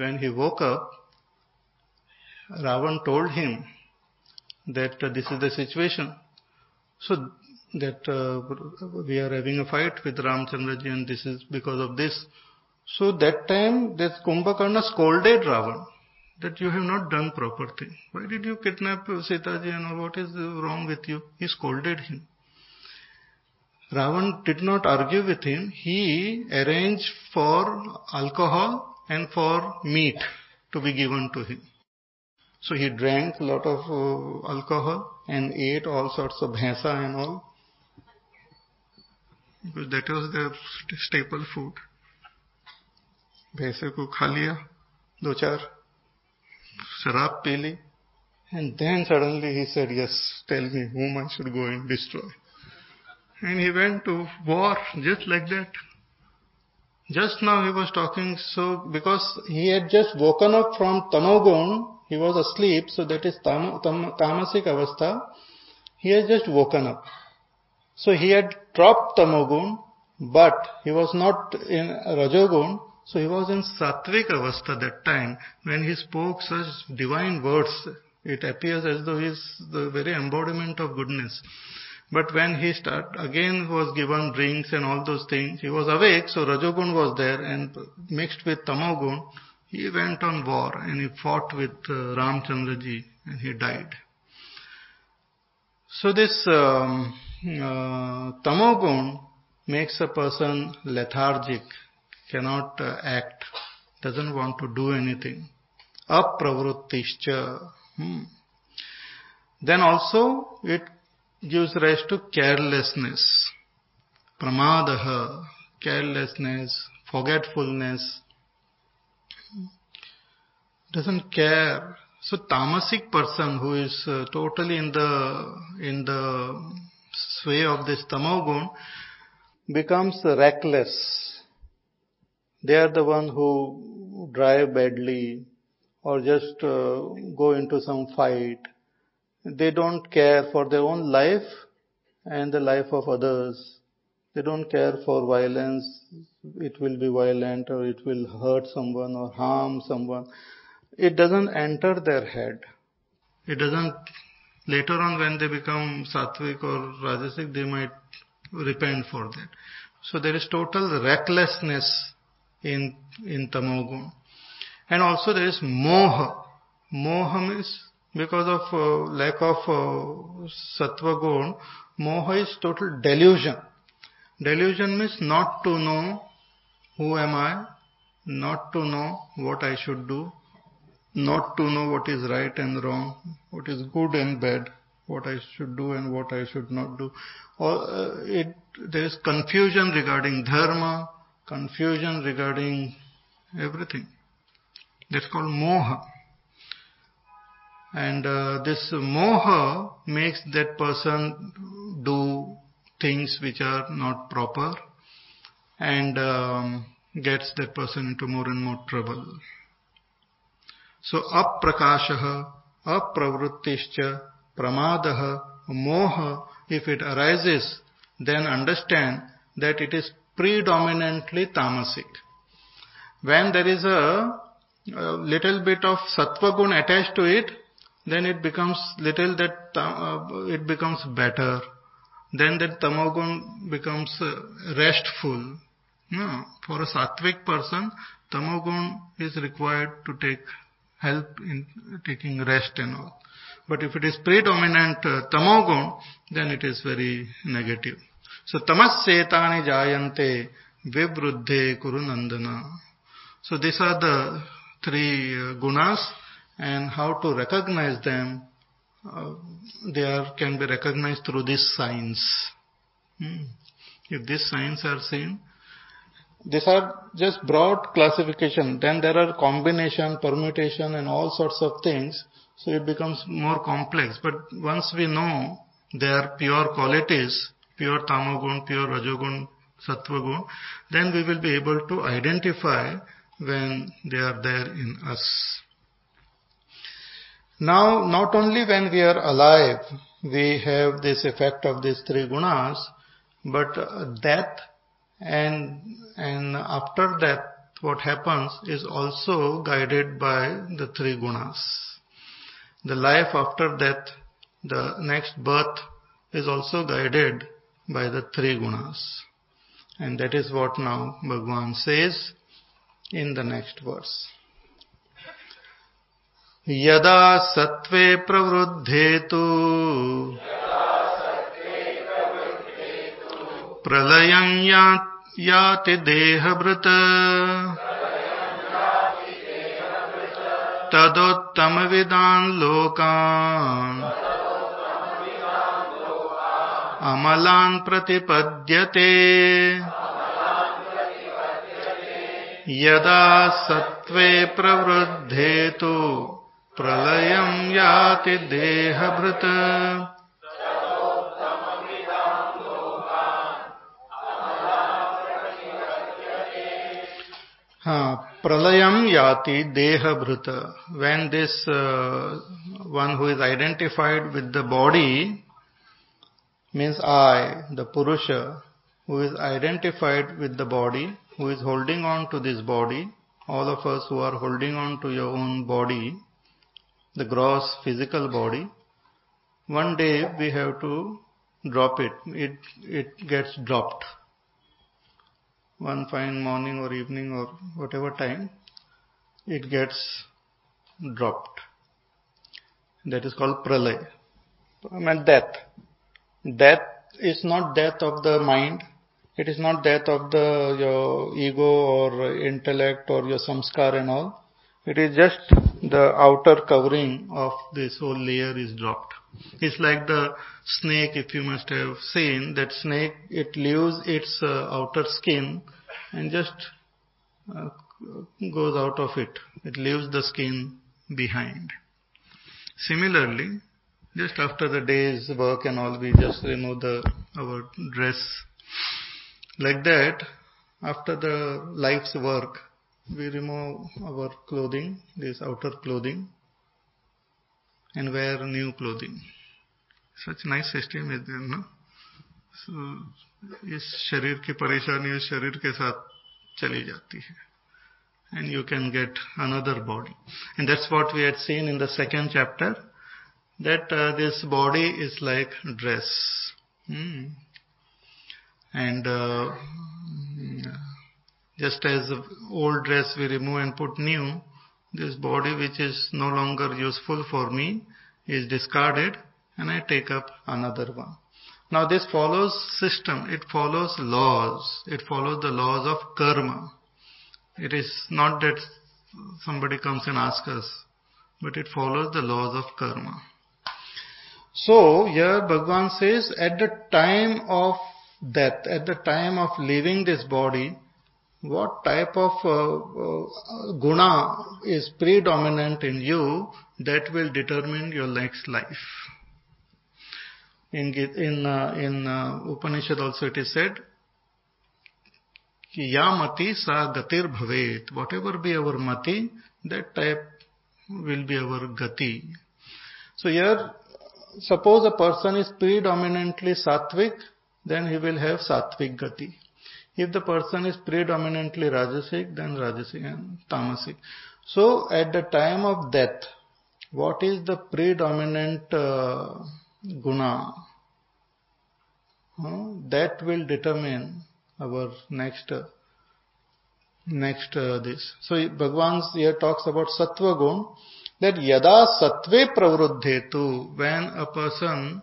when he woke up Ravan told him that uh, this is the situation so that uh, we are having a fight with Ramchandra ji and this is because of this so that time this Kumbhakarna scolded Ravan that you have not done proper thing. Why did you kidnap Sitaji and what is wrong with you? He scolded him. Ravan did not argue with him. He arranged for alcohol and for meat to be given to him. So he drank a lot of uh, alcohol and ate all sorts of bhesa and all. Because that was their staple food. भैंसे ko खा लिया दो चार And then suddenly he said, Yes, tell me whom I should go and destroy. And he went to war just like that. Just now he was talking, so because he had just woken up from Tamogun, he was asleep, so that is tam, tam, Tamasik Avastha. He has just woken up. So he had dropped Tamogun, but he was not in Rajogun, so he was in Sattvic Avastha that time when he spoke such divine words. It appears as though he is the very embodiment of goodness. But when he start again was given drinks and all those things, he was awake, so Rajogun was there and mixed with Tamogun, he went on war and he fought with uh, Ramchandraji and he died. So this um, uh, Tamogun makes a person lethargic cannot uh, act, doesn't want to do anything. Apravrittischa. Hmm. Then also it gives rise to carelessness. Pramadaha, carelessness, forgetfulness. Doesn't care. So tamasic person who is uh, totally in the in the sway of this tamogun becomes reckless they are the one who drive badly or just uh, go into some fight. They don't care for their own life and the life of others. They don't care for violence. It will be violent or it will hurt someone or harm someone. It doesn't enter their head. It doesn't, later on when they become sattvic or rajasic, they might repent for that. So there is total recklessness in, in tamogun. And also there is moha. Moha means because of uh, lack of uh, sattva gun, moha is total delusion. Delusion means not to know who am I, not to know what I should do, not to know what is right and wrong, what is good and bad, what I should do and what I should not do. Or, uh, it, there is confusion regarding dharma, confusion regarding everything. That's called moha. And uh, this moha makes that person do things which are not proper and um, gets that person into more and more trouble. So aprakasha, apravrittischa, pramadaha, moha, if it arises, then understand that it is predominantly tamasic. When there is a, a little bit of sattva gun attached to it, then it becomes little that uh, it becomes better. Then that tamogun becomes uh, restful. No, for a sattvic person, tamogun is required to take help in taking rest and all. But if it is predominant uh, tamogun, then it is very negative. So tamassetani jayante vibruddhe kurunandana. So these are the three uh, gunas and how to recognize them. Uh, they are, can be recognized through these signs. Hmm. If these signs are seen, these are just broad classification. Then there are combination, permutation and all sorts of things. So it becomes more complex. But once we know their pure qualities, pure tamogun, pure rajogun, sattvagun, then we will be able to identify when they are there in us. Now, not only when we are alive, we have this effect of these three gunas, but death and, and after that, what happens is also guided by the three gunas. The life after death, the next birth is also guided by the three gunas. And that is what now Bhagwan says in the next verse. यदा सत्त्वे प्रवृद्धे तु प्रलयं याति देहभृत तदोत्तमविदान् लोकान्। अमलान् प्रतिपद्यते। यदा सत्त्वे प्रवृद्धे तु प्रलयं याति देहभृत pralayam yati dehabhrita. When this uh, one who is identified with the body means I, the Purusha, who is identified with the body, who is holding on to this body, all of us who are holding on to your own body, the gross physical body, one day we have to drop it. It, it gets dropped one fine morning or evening or whatever time, it gets dropped. That is called pralay. I mean death. Death is not death of the mind. It is not death of the your ego or intellect or your samskar and all. It is just the outer covering of this whole layer is dropped. It's like the snake, if you must have seen, that snake, it leaves its uh, outer skin and just uh, goes out of it. It leaves the skin behind. Similarly, just after the day's work and all, we just remove the, our dress. Like that, after the life's work, we remove our clothing, this outer clothing, and wear new clothing. Such nice system is there, no? So, इस शरीर की परेशानी इस शरीर के साथ चली जाती है and you can get another body. And that's what we had seen in the second chapter, that uh, this body is like dress. Hmm. And uh, just as old dress we remove and put new, this body which is no longer useful for me is discarded and I take up another one. Now this follows system, it follows laws, it follows the laws of karma. It is not that somebody comes and asks us, but it follows the laws of karma. So here Bhagwan says at the time of death, at the time of leaving this body, what type of uh, uh, guna is predominant in you that will determine your next life. In in uh, in Upanishad also it is said, "Ya mati sa gatir bhavet." Whatever be our mati, that type will be our gati. So here, suppose a person is predominantly sattvic, then he will have sattvic gati. If the person is predominantly rajasic, then rajasic and tamasic. So at the time of death, what is the predominant uh, guna? That will determine our next uh, next uh, this. So Bhagwan here talks about sattva gun that yada sattve pravruddhetu when a person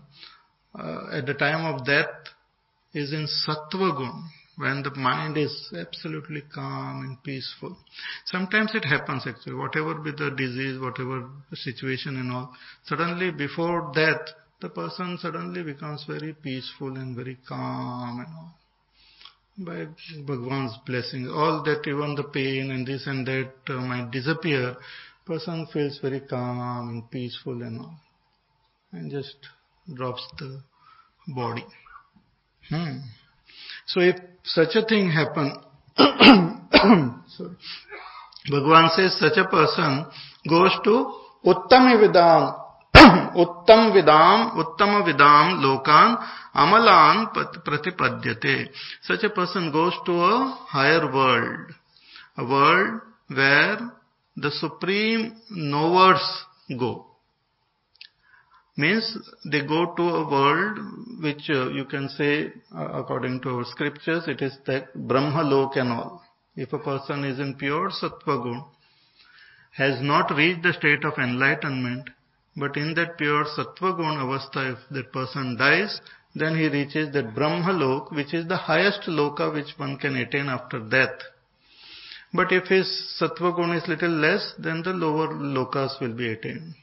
uh, at the time of death is in sattva gun when the mind is absolutely calm and peaceful. Sometimes it happens actually, whatever be the disease, whatever the situation and all, suddenly before death, the person suddenly becomes very peaceful and very calm and all. By Bhagwan's blessing, all that even the pain and this and that uh, might disappear, person feels very calm and peaceful and all. And just drops the body. Hmm. So if such a thing happen, sorry, Bhagavan says such a person goes to Uttami Vidam, Uttam Vidam, Uttama Vidam Lokan, Amalan Pratipadyate. Such a person goes to a higher world, a world where the supreme knowers go means they go to a world which uh, you can say uh, according to our scriptures it is that brahma lok and all. If a person is in pure sattva has not reached the state of enlightenment but in that pure sattva gun avastha if that person dies then he reaches that brahma lok which is the highest loka which one can attain after death. But if his sattva is little less then the lower lokas will be attained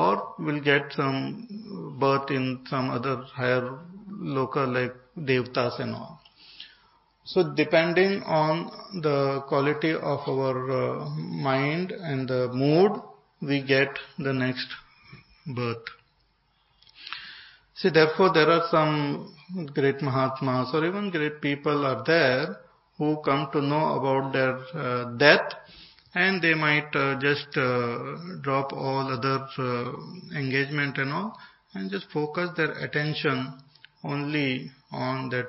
or will get some birth in some other higher loka like devtas and all. So depending on the quality of our uh, mind and the mood, we get the next birth. See, therefore there are some great Mahatmas or even great people are there who come to know about their uh, death and they might uh, just uh, drop all other uh, engagement and all and just focus their attention only on that.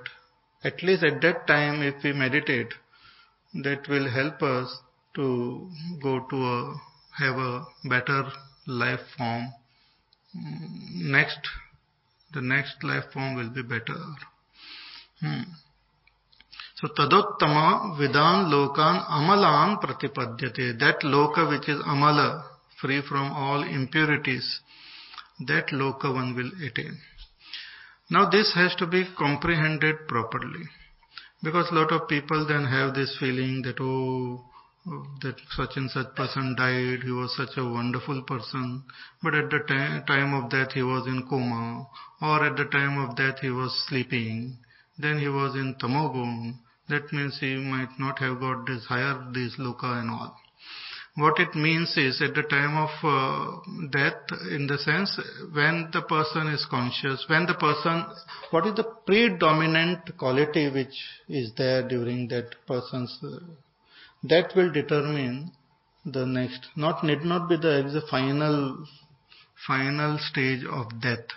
At least at that time if we meditate that will help us to go to a have a better life form. Next the next life form will be better. Hmm. So tadottama vidan lokan amalan pratipadyate. That loka which is amala, free from all impurities, that loka one will attain. Now this has to be comprehended properly. Because a lot of people then have this feeling that, oh, that such and such person died, he was such a wonderful person, but at the time of death he was in coma, or at the time of death he was sleeping, then he was in tamogun, that means he might not have got this higher this loka and all. What it means is at the time of uh, death, in the sense when the person is conscious, when the person, what is the predominant quality which is there during that person's, uh, that will determine the next. Not need not be the, the final, final stage of death,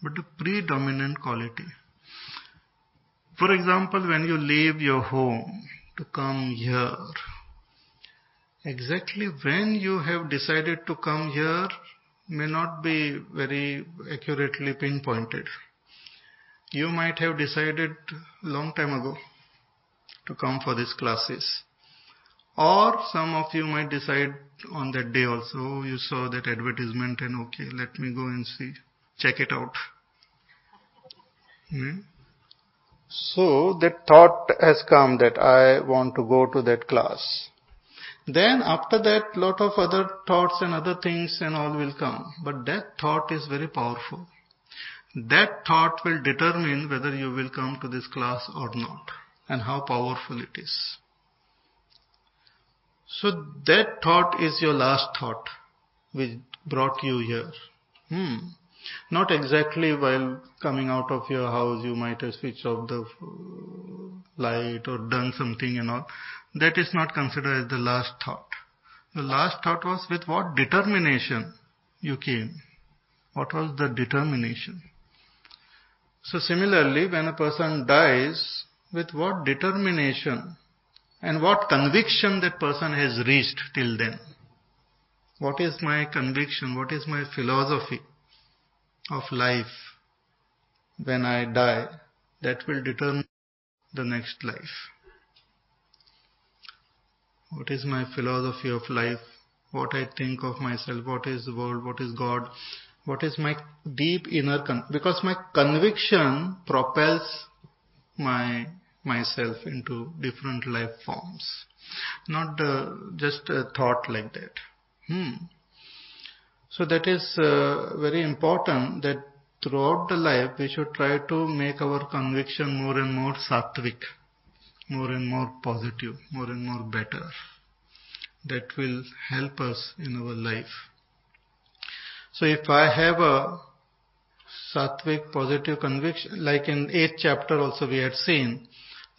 but the predominant quality. For example, when you leave your home to come here, exactly when you have decided to come here may not be very accurately pinpointed. You might have decided long time ago to come for these classes. Or some of you might decide on that day also, you saw that advertisement and okay, let me go and see, check it out. Hmm? So that thought has come that I want to go to that class. Then after that, lot of other thoughts and other things and all will come. But that thought is very powerful. That thought will determine whether you will come to this class or not and how powerful it is. So that thought is your last thought which brought you here. Hmm. Not exactly while coming out of your house you might have switched off the uh, light or done something and all. That is not considered as the last thought. The last thought was with what determination you came. What was the determination? So similarly, when a person dies, with what determination and what conviction that person has reached till then. What is my conviction? What is my philosophy of life when I die? That will determine the next life. What is my philosophy of life? What I think of myself? What is the world? What is God? What is my deep inner con- because my conviction propels my myself into different life forms. Not uh, just a thought like that. Hmm. So that is uh, very important that throughout the life we should try to make our conviction more and more sattvic, more and more positive, more and more better. That will help us in our life. So if I have a sattvic positive conviction, like in 8th chapter also we had seen,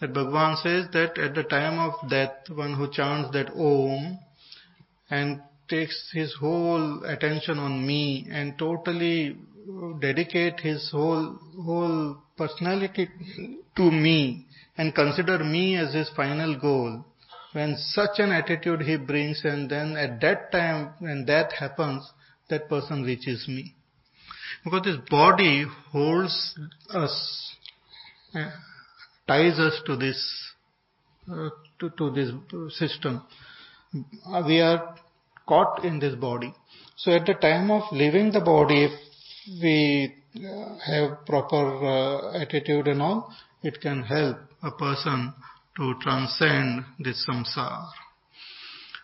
that Bhagavan says that at the time of death, one who chants that Om and takes his whole attention on me and totally dedicate his whole whole personality to me and consider me as his final goal when such an attitude he brings and then at that time when that happens that person reaches me because this body holds us ties us to this uh, to, to this system. Uh, we are caught in this body. So at the time of leaving the body, if we uh, have proper uh, attitude and all, it can help a person to transcend this samsara.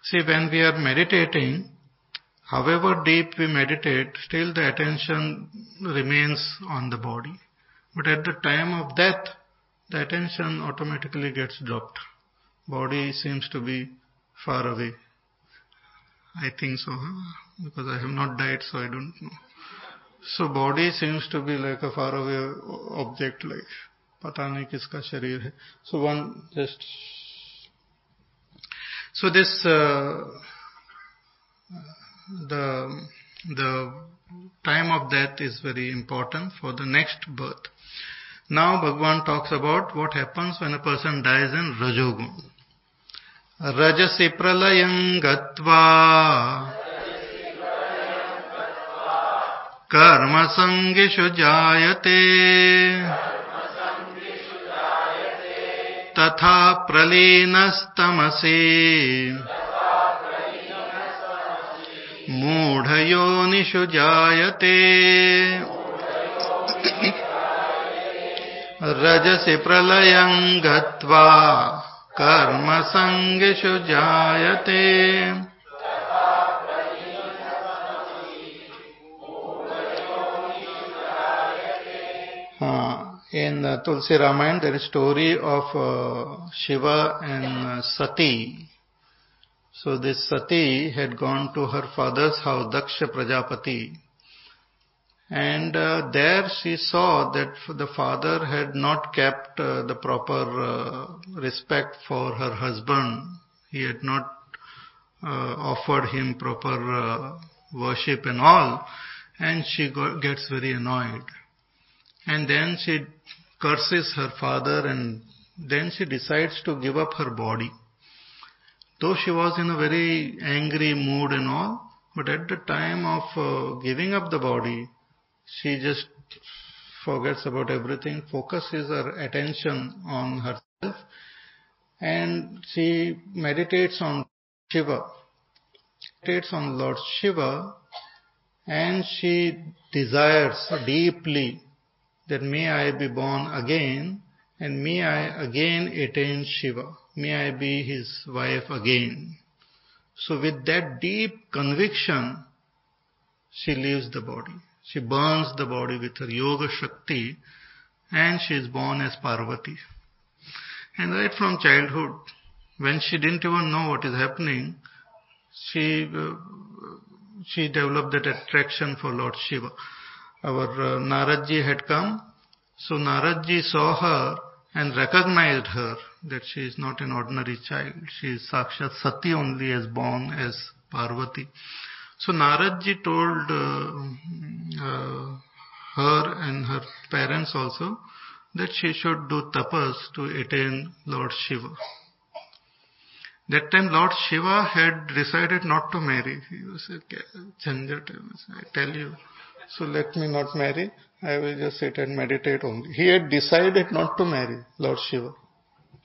See, when we are meditating, however deep we meditate, still the attention remains on the body. But at the time of death, the attention automatically gets dropped. Body seems to be far away. I think so, huh? because I have not died, so I don't know. So body seems to be like a far away object, like पता नहीं किसका शरीर है. So one just so this uh, the the time of death is very important for the next birth. Now Bhagavan talks about what happens when a person dies in Rajogun. रजसि प्रलयम् गत्वा। कर्मसङ्गिषु जायते। तथा प्रलीनस्तमसे। मूढयोनिषु जायते। रजसि प्रलयम् गत्वा। कर्म संगेशु जायते in Tulsi Ramayan there story of Shiv and Sati so this Sati had gone to her father's how Daksh Prajapati and uh, there she saw that the father had not kept uh, the proper uh, respect for her husband. He had not offered him proper worship and all, and she got, gets very annoyed. And then she curses her father, and then she decides to give up her body. though she was in a very angry mood and all, but at the time of uh, giving up the body, she just forgets about everything, focuses her attention on herself, and she meditates on Shiva. Meditates on Lord Shiva, and she desires deeply that may I be born again, and may I again attain Shiva. May I be his wife again. So with that deep conviction, she leaves the body. She burns the body with her yoga shakti and she is born as Parvati. And right from childhood, when she didn't even know what is happening, she uh, she developed that attraction for Lord Shiva. Our uh, Naradji had come, so Naradji saw her and recognized her that she is not an ordinary child. She is Sakshat Sati only as born as Parvati. So Naradji told uh, uh, her and her parents also that she should do tapas to attain Lord Shiva. That time Lord Shiva had decided not to marry. He was a Jhanjat, I tell you. So let me not marry. I will just sit and meditate only. He had decided not to marry Lord Shiva.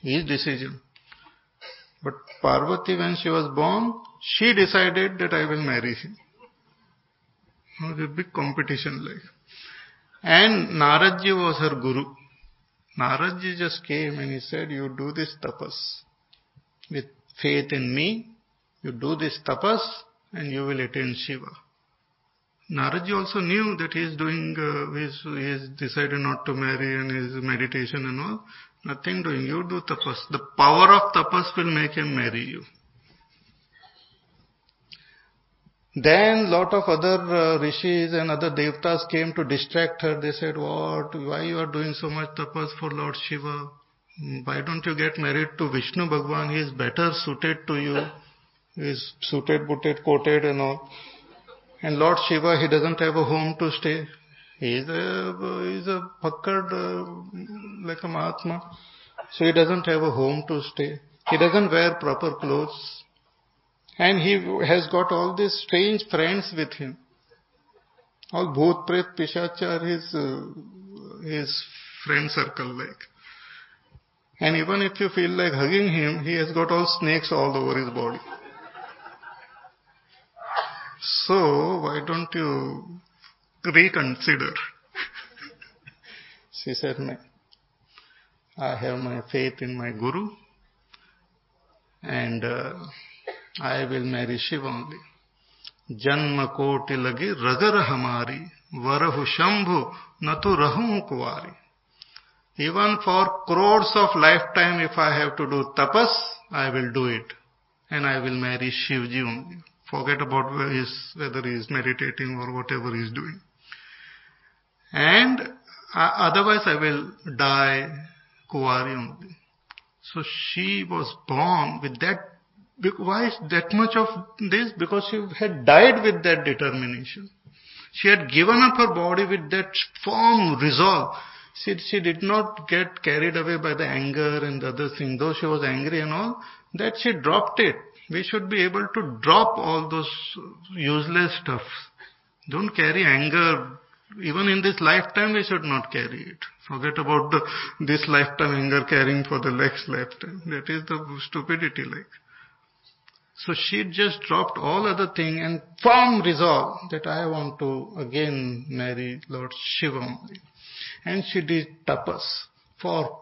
His decision. But Parvati, when she was born, she decided that I will marry him. It was a big competition like. And Naradji was her guru. Naradji just came and he said, you do this tapas. With faith in me, you do this tapas and you will attain Shiva. Naradji also knew that he is doing, uh, he has decided not to marry and his meditation and all. Nothing doing. You do tapas. The power of tapas will make him marry you. Then lot of other uh, rishis and other devtas came to distract her. They said, what, why you are doing so much tapas for Lord Shiva? Why don't you get married to Vishnu Bhagwan? He is better suited to you. He is suited, booted, coated and all. And Lord Shiva, he doesn't have a home to stay. He is a, he is a pakkad, uh, like a Mahatma. So he doesn't have a home to stay. He doesn't wear proper clothes. And he has got all these strange friends with him. All Bhoot, Pret, Pishacha are his, uh, his friend circle like. And even if you feel like hugging him, he has got all snakes all over his body. So, why don't you reconsider? she said, no. I have my faith in my Guru and uh, I will marry Shiva only. जन्म कोटि लगी रगर हमारी वरहु शंभु न तो रहूं कुवारी Even for crores of lifetime, if I have to do tapas, I will do it. And I will marry Shivji only. Forget about his, whether he is meditating or whatever he is doing. And uh, otherwise I will die Kuwari only. So she was born with that. Why is that much of this? Because she had died with that determination. She had given up her body with that firm resolve. She, she did not get carried away by the anger and the other thing. Though she was angry and all, that she dropped it. We should be able to drop all those useless stuff. Don't carry anger. Even in this lifetime, we should not carry it. Forget about the, this lifetime anger carrying for the next lifetime. That is the stupidity like. So she just dropped all other thing and firm resolve that I want to again marry Lord Shiva only. And she did tapas. For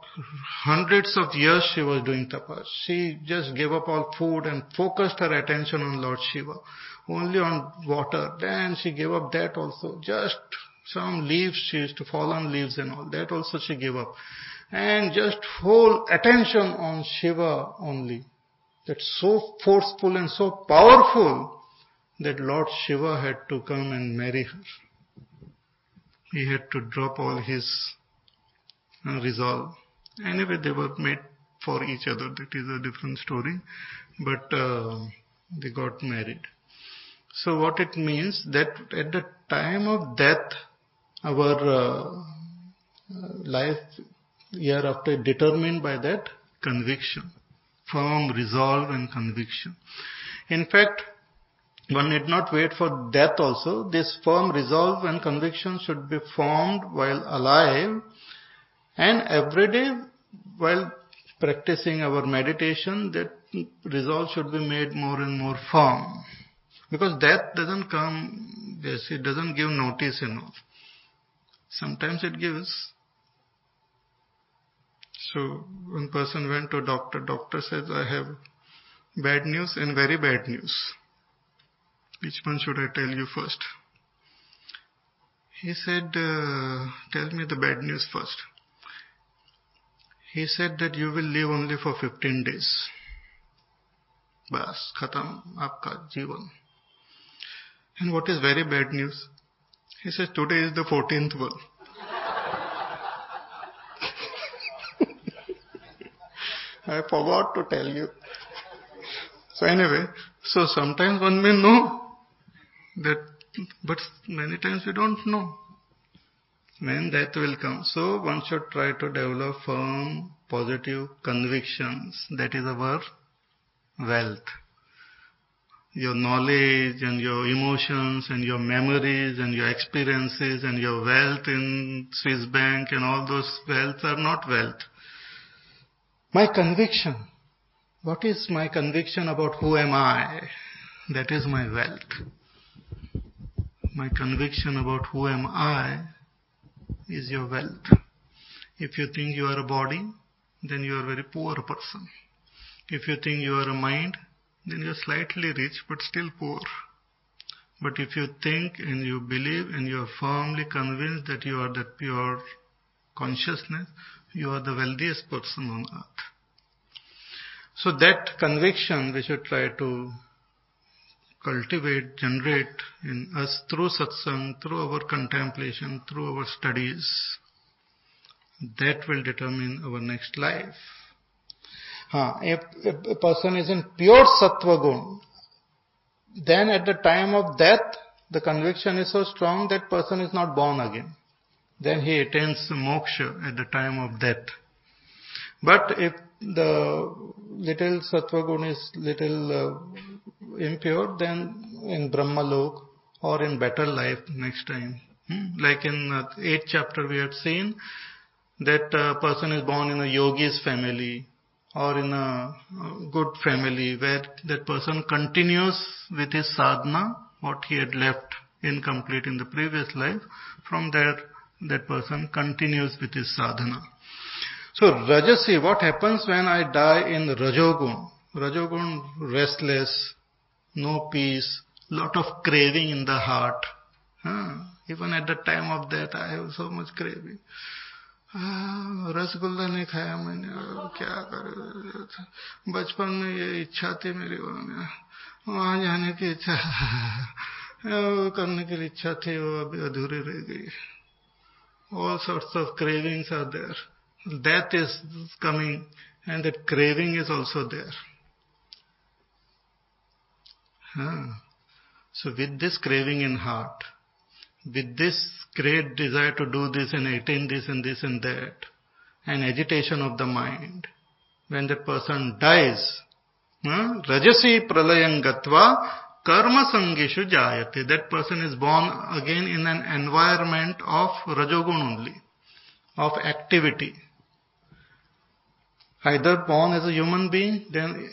hundreds of years she was doing tapas. She just gave up all food and focused her attention on Lord Shiva. Only on water. Then she gave up that also. Just some leaves, she used to fall on leaves and all. That also she gave up. And just whole attention on Shiva only. That's so forceful and so powerful that Lord Shiva had to come and marry her. He had to drop all his uh, resolve. Anyway, they were made for each other. That is a different story. But uh, they got married. So what it means that at the time of death, our uh, life year after determined by that conviction. firm resolve and conviction. In fact, one need not wait for death also. This firm resolve and conviction should be formed while alive and every day while practicing our meditation that resolve should be made more and more firm. Because death doesn't come, yes, it doesn't give notice enough sometimes it gives. So one person went to doctor, doctor says, I have bad news and very bad news. Which one should I tell you first? He said, uh, tell me the bad news first. He said that you will live only for 15 days. Bas, khatam, aapka jivan. And what is very bad news? He says, today is the 14th one. I forgot to tell you. So anyway, so sometimes one may know that, but many times we don't know when that will come. So one should try to develop firm, positive convictions. That is our wealth your knowledge and your emotions and your memories and your experiences and your wealth in Swiss bank and all those wealth are not wealth. My conviction. What is my conviction about who am I? That is my wealth. My conviction about who am I is your wealth. If you think you are a body, then you are a very poor person. If you think you are a mind, then you're slightly rich but still poor. But if you think and you believe and you are firmly convinced that you are that pure consciousness, you are the wealthiest person on earth. So that conviction we should try to cultivate, generate in us through satsang, through our contemplation, through our studies. That will determine our next life. If a person is in pure sattva gun, then at the time of death, the conviction is so strong that person is not born again. Then he attains moksha at the time of death. But if the little sattva gun is little uh, impure, then in Brahma lok or in better life next time. Hmm? Like in uh, 8th chapter we had seen that uh, person is born in a yogi's family or in a good family where that person continues with his sadhana, what he had left incomplete in the previous life, from there that person continues with his sadhana. So Rajasi, what happens when I die in Rajogun? Rajogun, restless, no peace, lot of craving in the heart. Huh? Even at the time of death, I have so much craving. हाँ, रसगुल्ला नहीं खाया मैंने क्या कर? बचपन में ये इच्छा थी मेरी वहाँ जाने की इच्छा हाँ, करने के लिए इच्छा थी, वो अभी अधूरी रह गई। All sorts of cravings are there death is coming and that craving is also there हाँ so with this craving in heart with this great desire to do this and attain this and this and that, and agitation of the mind, when that person dies, rajasi pralayam gatva karma sangeshu jayate. That person is born again in an environment of rajogun only, of activity. Either born as a human being, then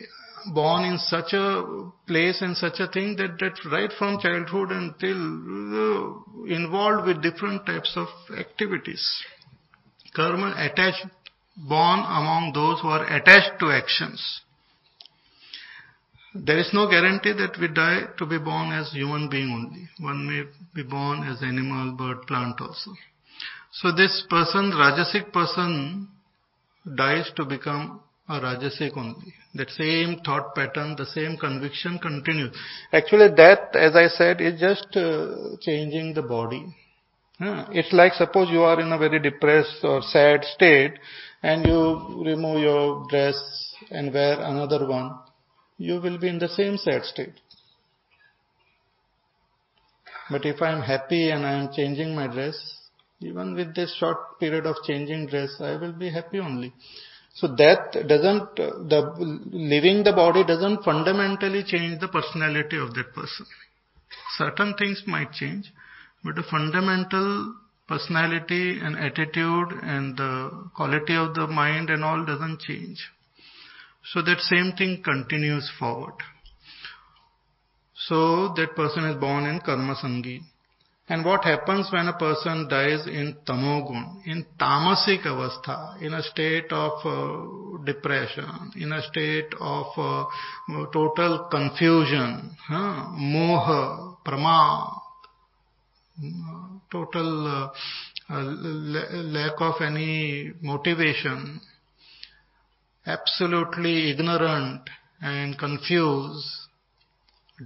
born in such a place and such a thing that, that right from childhood until uh, involved with different types of activities. Karma attached, born among those who are attached to actions. There is no guarantee that we die to be born as human being only. One may be born as animal, bird, plant also. So this person, Rajasic person, dies to become a Rajasic only. That same thought pattern, the same conviction continues. Actually that, as I said, is just uh, changing the body. It's like suppose you are in a very depressed or sad state and you remove your dress and wear another one, you will be in the same sad state. But if I am happy and I am changing my dress, even with this short period of changing dress, I will be happy only. So that doesn't, the leaving the body doesn't fundamentally change the personality of that person. Certain things might change, but the fundamental personality and attitude and the quality of the mind and all doesn't change. So that same thing continues forward. So that person is born in karma sangi. And what happens when a person dies in tamogun, in tamasic avastha, in a state of uh, depression, in a state of uh, total confusion, huh? moha, prama, total uh, uh lack of any motivation, absolutely ignorant and confused,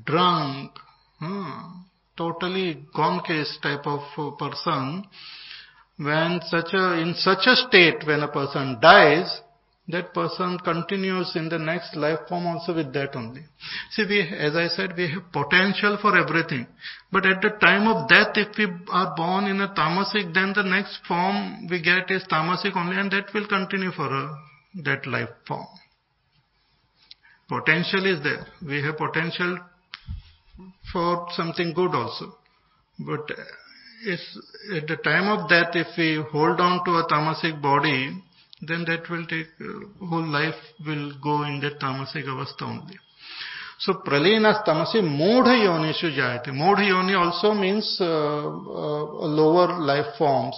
drunk, hmm, totally gone case type of person, when such a, in such a state when a person dies, that person continues in the next life form also with that only. See, we, as I said, we have potential for everything. But at the time of death, if we are born in a tamasic, then the next form we get is tamasic only and that will continue for a, that life form. Potential is there. We have potential for something good also. But if at the time of death, if we hold on to a tamasic body, then that will take, uh, whole life will go in that tamasic avastha only. So pralinas tamasi modha yonishu jayate. Modha yoni also means uh, uh, lower life forms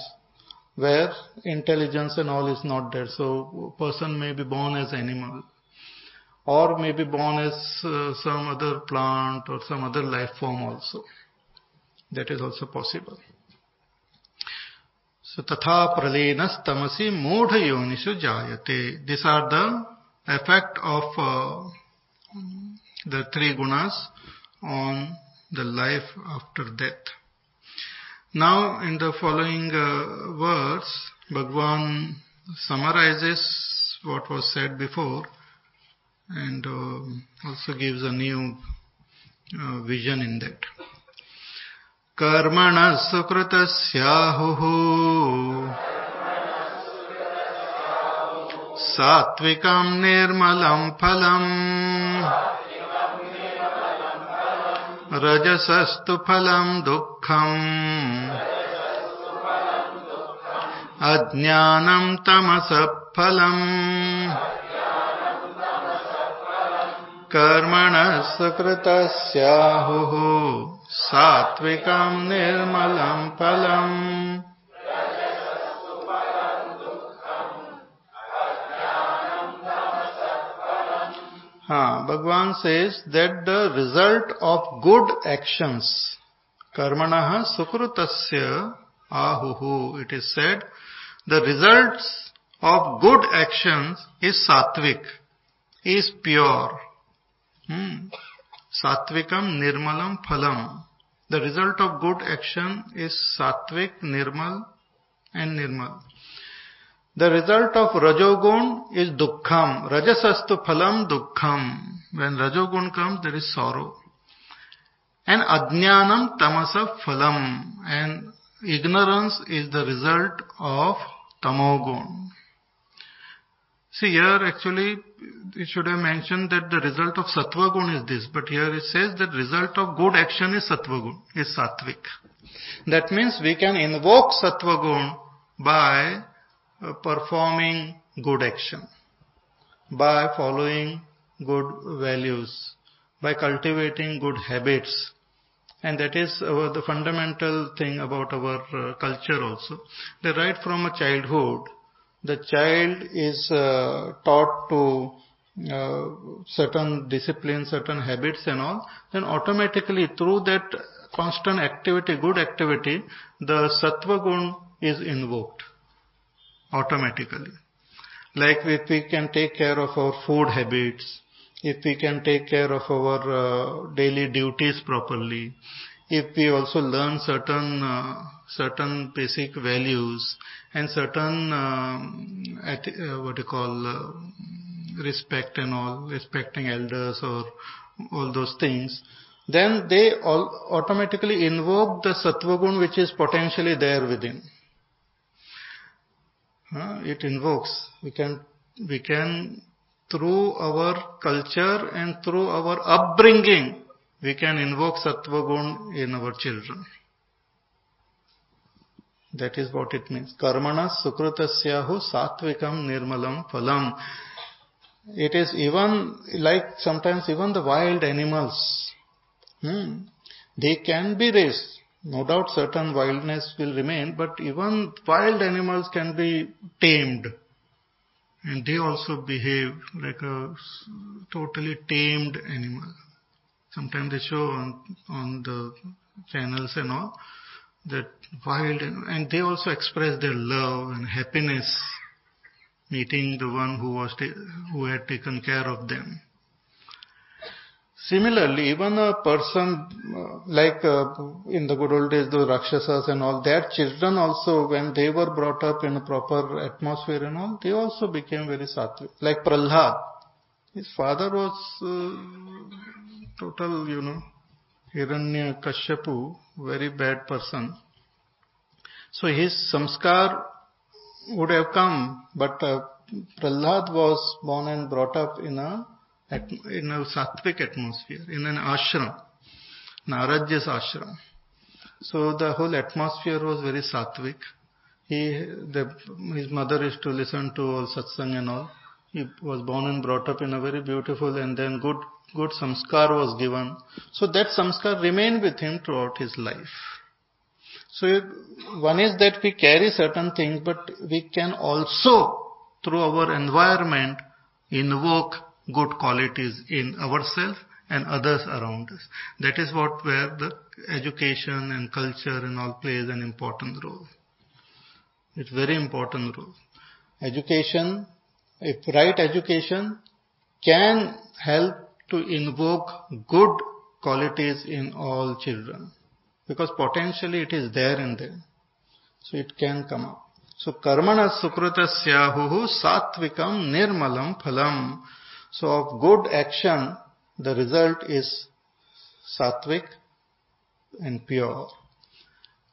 where intelligence and all is not there. So person may be born as animal or may be born as uh, some other plant or some other life form also. That is also possible. So tatha pralenas tamasi modha yonishu jayate. These are the effect of uh, the three gunas on the life after death. Now in the following uh, verse, Bhagwan summarizes what was said before and uh, also gives a new uh, vision in that. कर्मणः सुकृतस्याहुः सात्विकम् निर्मलम् फलम् रजसस्तु फलम् दुःखम् अज्ञानम् तमसः फलम् कर्मण सकृत स्याहु सात्विक निर्मल फल हाँ Bhagwan says that the result of good actions कर्मण सुकृत आहु। It is said the result of good actions is satvik is pure Hmm. Satvikam nirmalam phalam. The result of good action is satvik, nirmal and nirmal. The result of rajogun is dukkham. Rajasastu phalam dukkham. When rajogun comes, there is sorrow. And ajnanam tamasa phalam. And ignorance is the result of tamogun. See here actually it should have mentioned that the result of sattva gun is this, but here it says that result of good action is sattva gun, is sattvic. That means we can invoke sattva gun by uh, performing good action, by following good values, by cultivating good habits. And that is the fundamental thing about our uh, culture also. That right from a childhood, the child is uh, taught to uh, certain discipline, certain habits and all, then automatically through that constant activity, good activity, the sattva gun is invoked automatically. Like if we can take care of our food habits, if we can take care of our uh, daily duties properly, if we also learn certain uh, certain basic values and certain um, at, uh, what you call uh, respect and all respecting elders or all those things then they all automatically invoke the sattva gun which is potentially there within. Uh, it invokes. We can we can, through our culture and through our upbringing, we can invoke sattva gun in our children. That is what it means. Karmana sukrutasyahu satvikam nirmalam phalam. It is even like sometimes even the wild animals, hmm, they can be raised. No doubt certain wildness will remain, but even wild animals can be tamed. And they also behave like a totally tamed animal. Sometimes they show on, on the channels and all that wild and they also express their love and happiness meeting the one who was who had taken care of them. Similarly, even a person uh, like uh, in the good old days, the Rakshasas and all, their children also, when they were brought up in a proper atmosphere and all, they also became very sattvic. Like Prahlad, his father was uh, total, you know, Hiranyakashipu, very bad person. So his samskar would have come, but uh, Prahlad was born and brought up in a in a sattvic atmosphere, in an ashram, Naradji's ashram. So the whole atmosphere was very sattvic. He, the, his mother used to listen to all satsang and all. He was born and brought up in a very beautiful and then good, good samskar was given. So that samskar remained with him throughout his life. So one is that we carry certain things, but we can also, through our environment, invoke good qualities in ourselves and others around us. That is what where the education and culture and all plays an important role. It's very important role. Education, if right education can help to invoke good qualities in all children because potentially it is there in them. So it can come up. So karmana sukrutasyahu satvikam nirmalam phalam. So of good action, the result is sattvic and pure.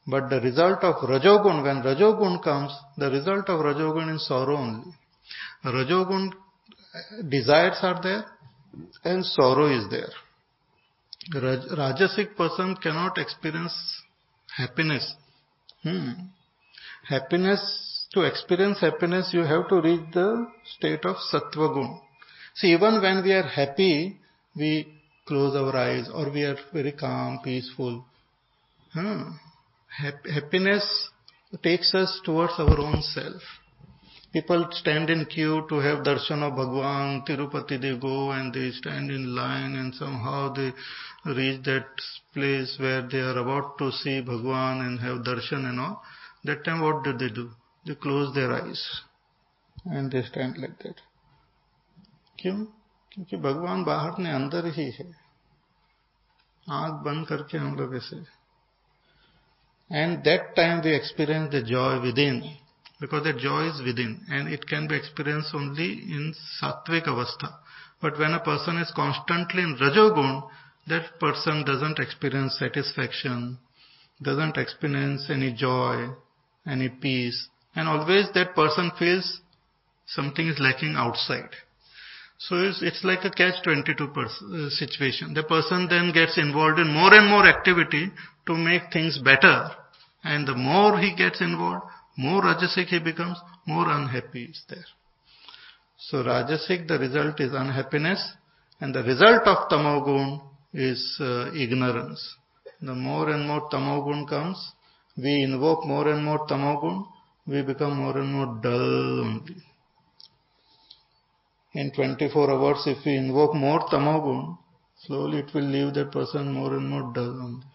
But the result of rajogun, when rajogun comes, the result of rajogun is sorrow only. Rajogun desires are there and sorrow is there. Rajasic person cannot experience happiness. Hmm. Happiness, to experience happiness, you have to reach the state of sattva gun. See, even when we are happy, we close our eyes or we are very calm, peaceful. Hmm. Happiness takes us towards our own self. People stand in queue to have darshan of Bhagwan, Tirupati they go and they stand in line and somehow they reach that place where they are about to see Bhagwan and have darshan and all. That time what do they do? They close their eyes and they stand like that. क्यों क्योंकि भगवान बाहर ने अंदर ही है आँख बंद करके हम लोग ऐसे and that time we experience the joy within because that joy is within and it can be experienced only in sattvic avastha. But when a person is constantly in rajogun, that person doesn't experience satisfaction, doesn't experience any joy, any peace, and always that person feels something is lacking outside. So it's, it's like a catch-22 uh, situation. The person then gets involved in more and more activity to make things better. And the more he gets involved, more Rajasic he becomes, more unhappy is there. So Rajasic, the result is unhappiness, and the result of Tamogun is uh, ignorance. The more and more Tamogun comes, we invoke more and more Tamogun, we become more and more dull only. In 24 hours, if we invoke more Tamogun, slowly it will leave that person more and more dull only.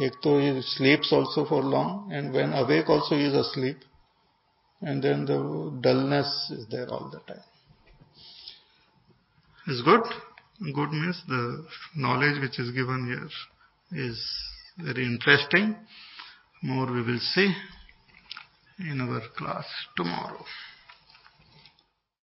Ek to he sleeps also for long and when awake also he is asleep and then the dullness is there all the time. Is good. Good means the knowledge which is given here is very interesting. More we will see in our class tomorrow.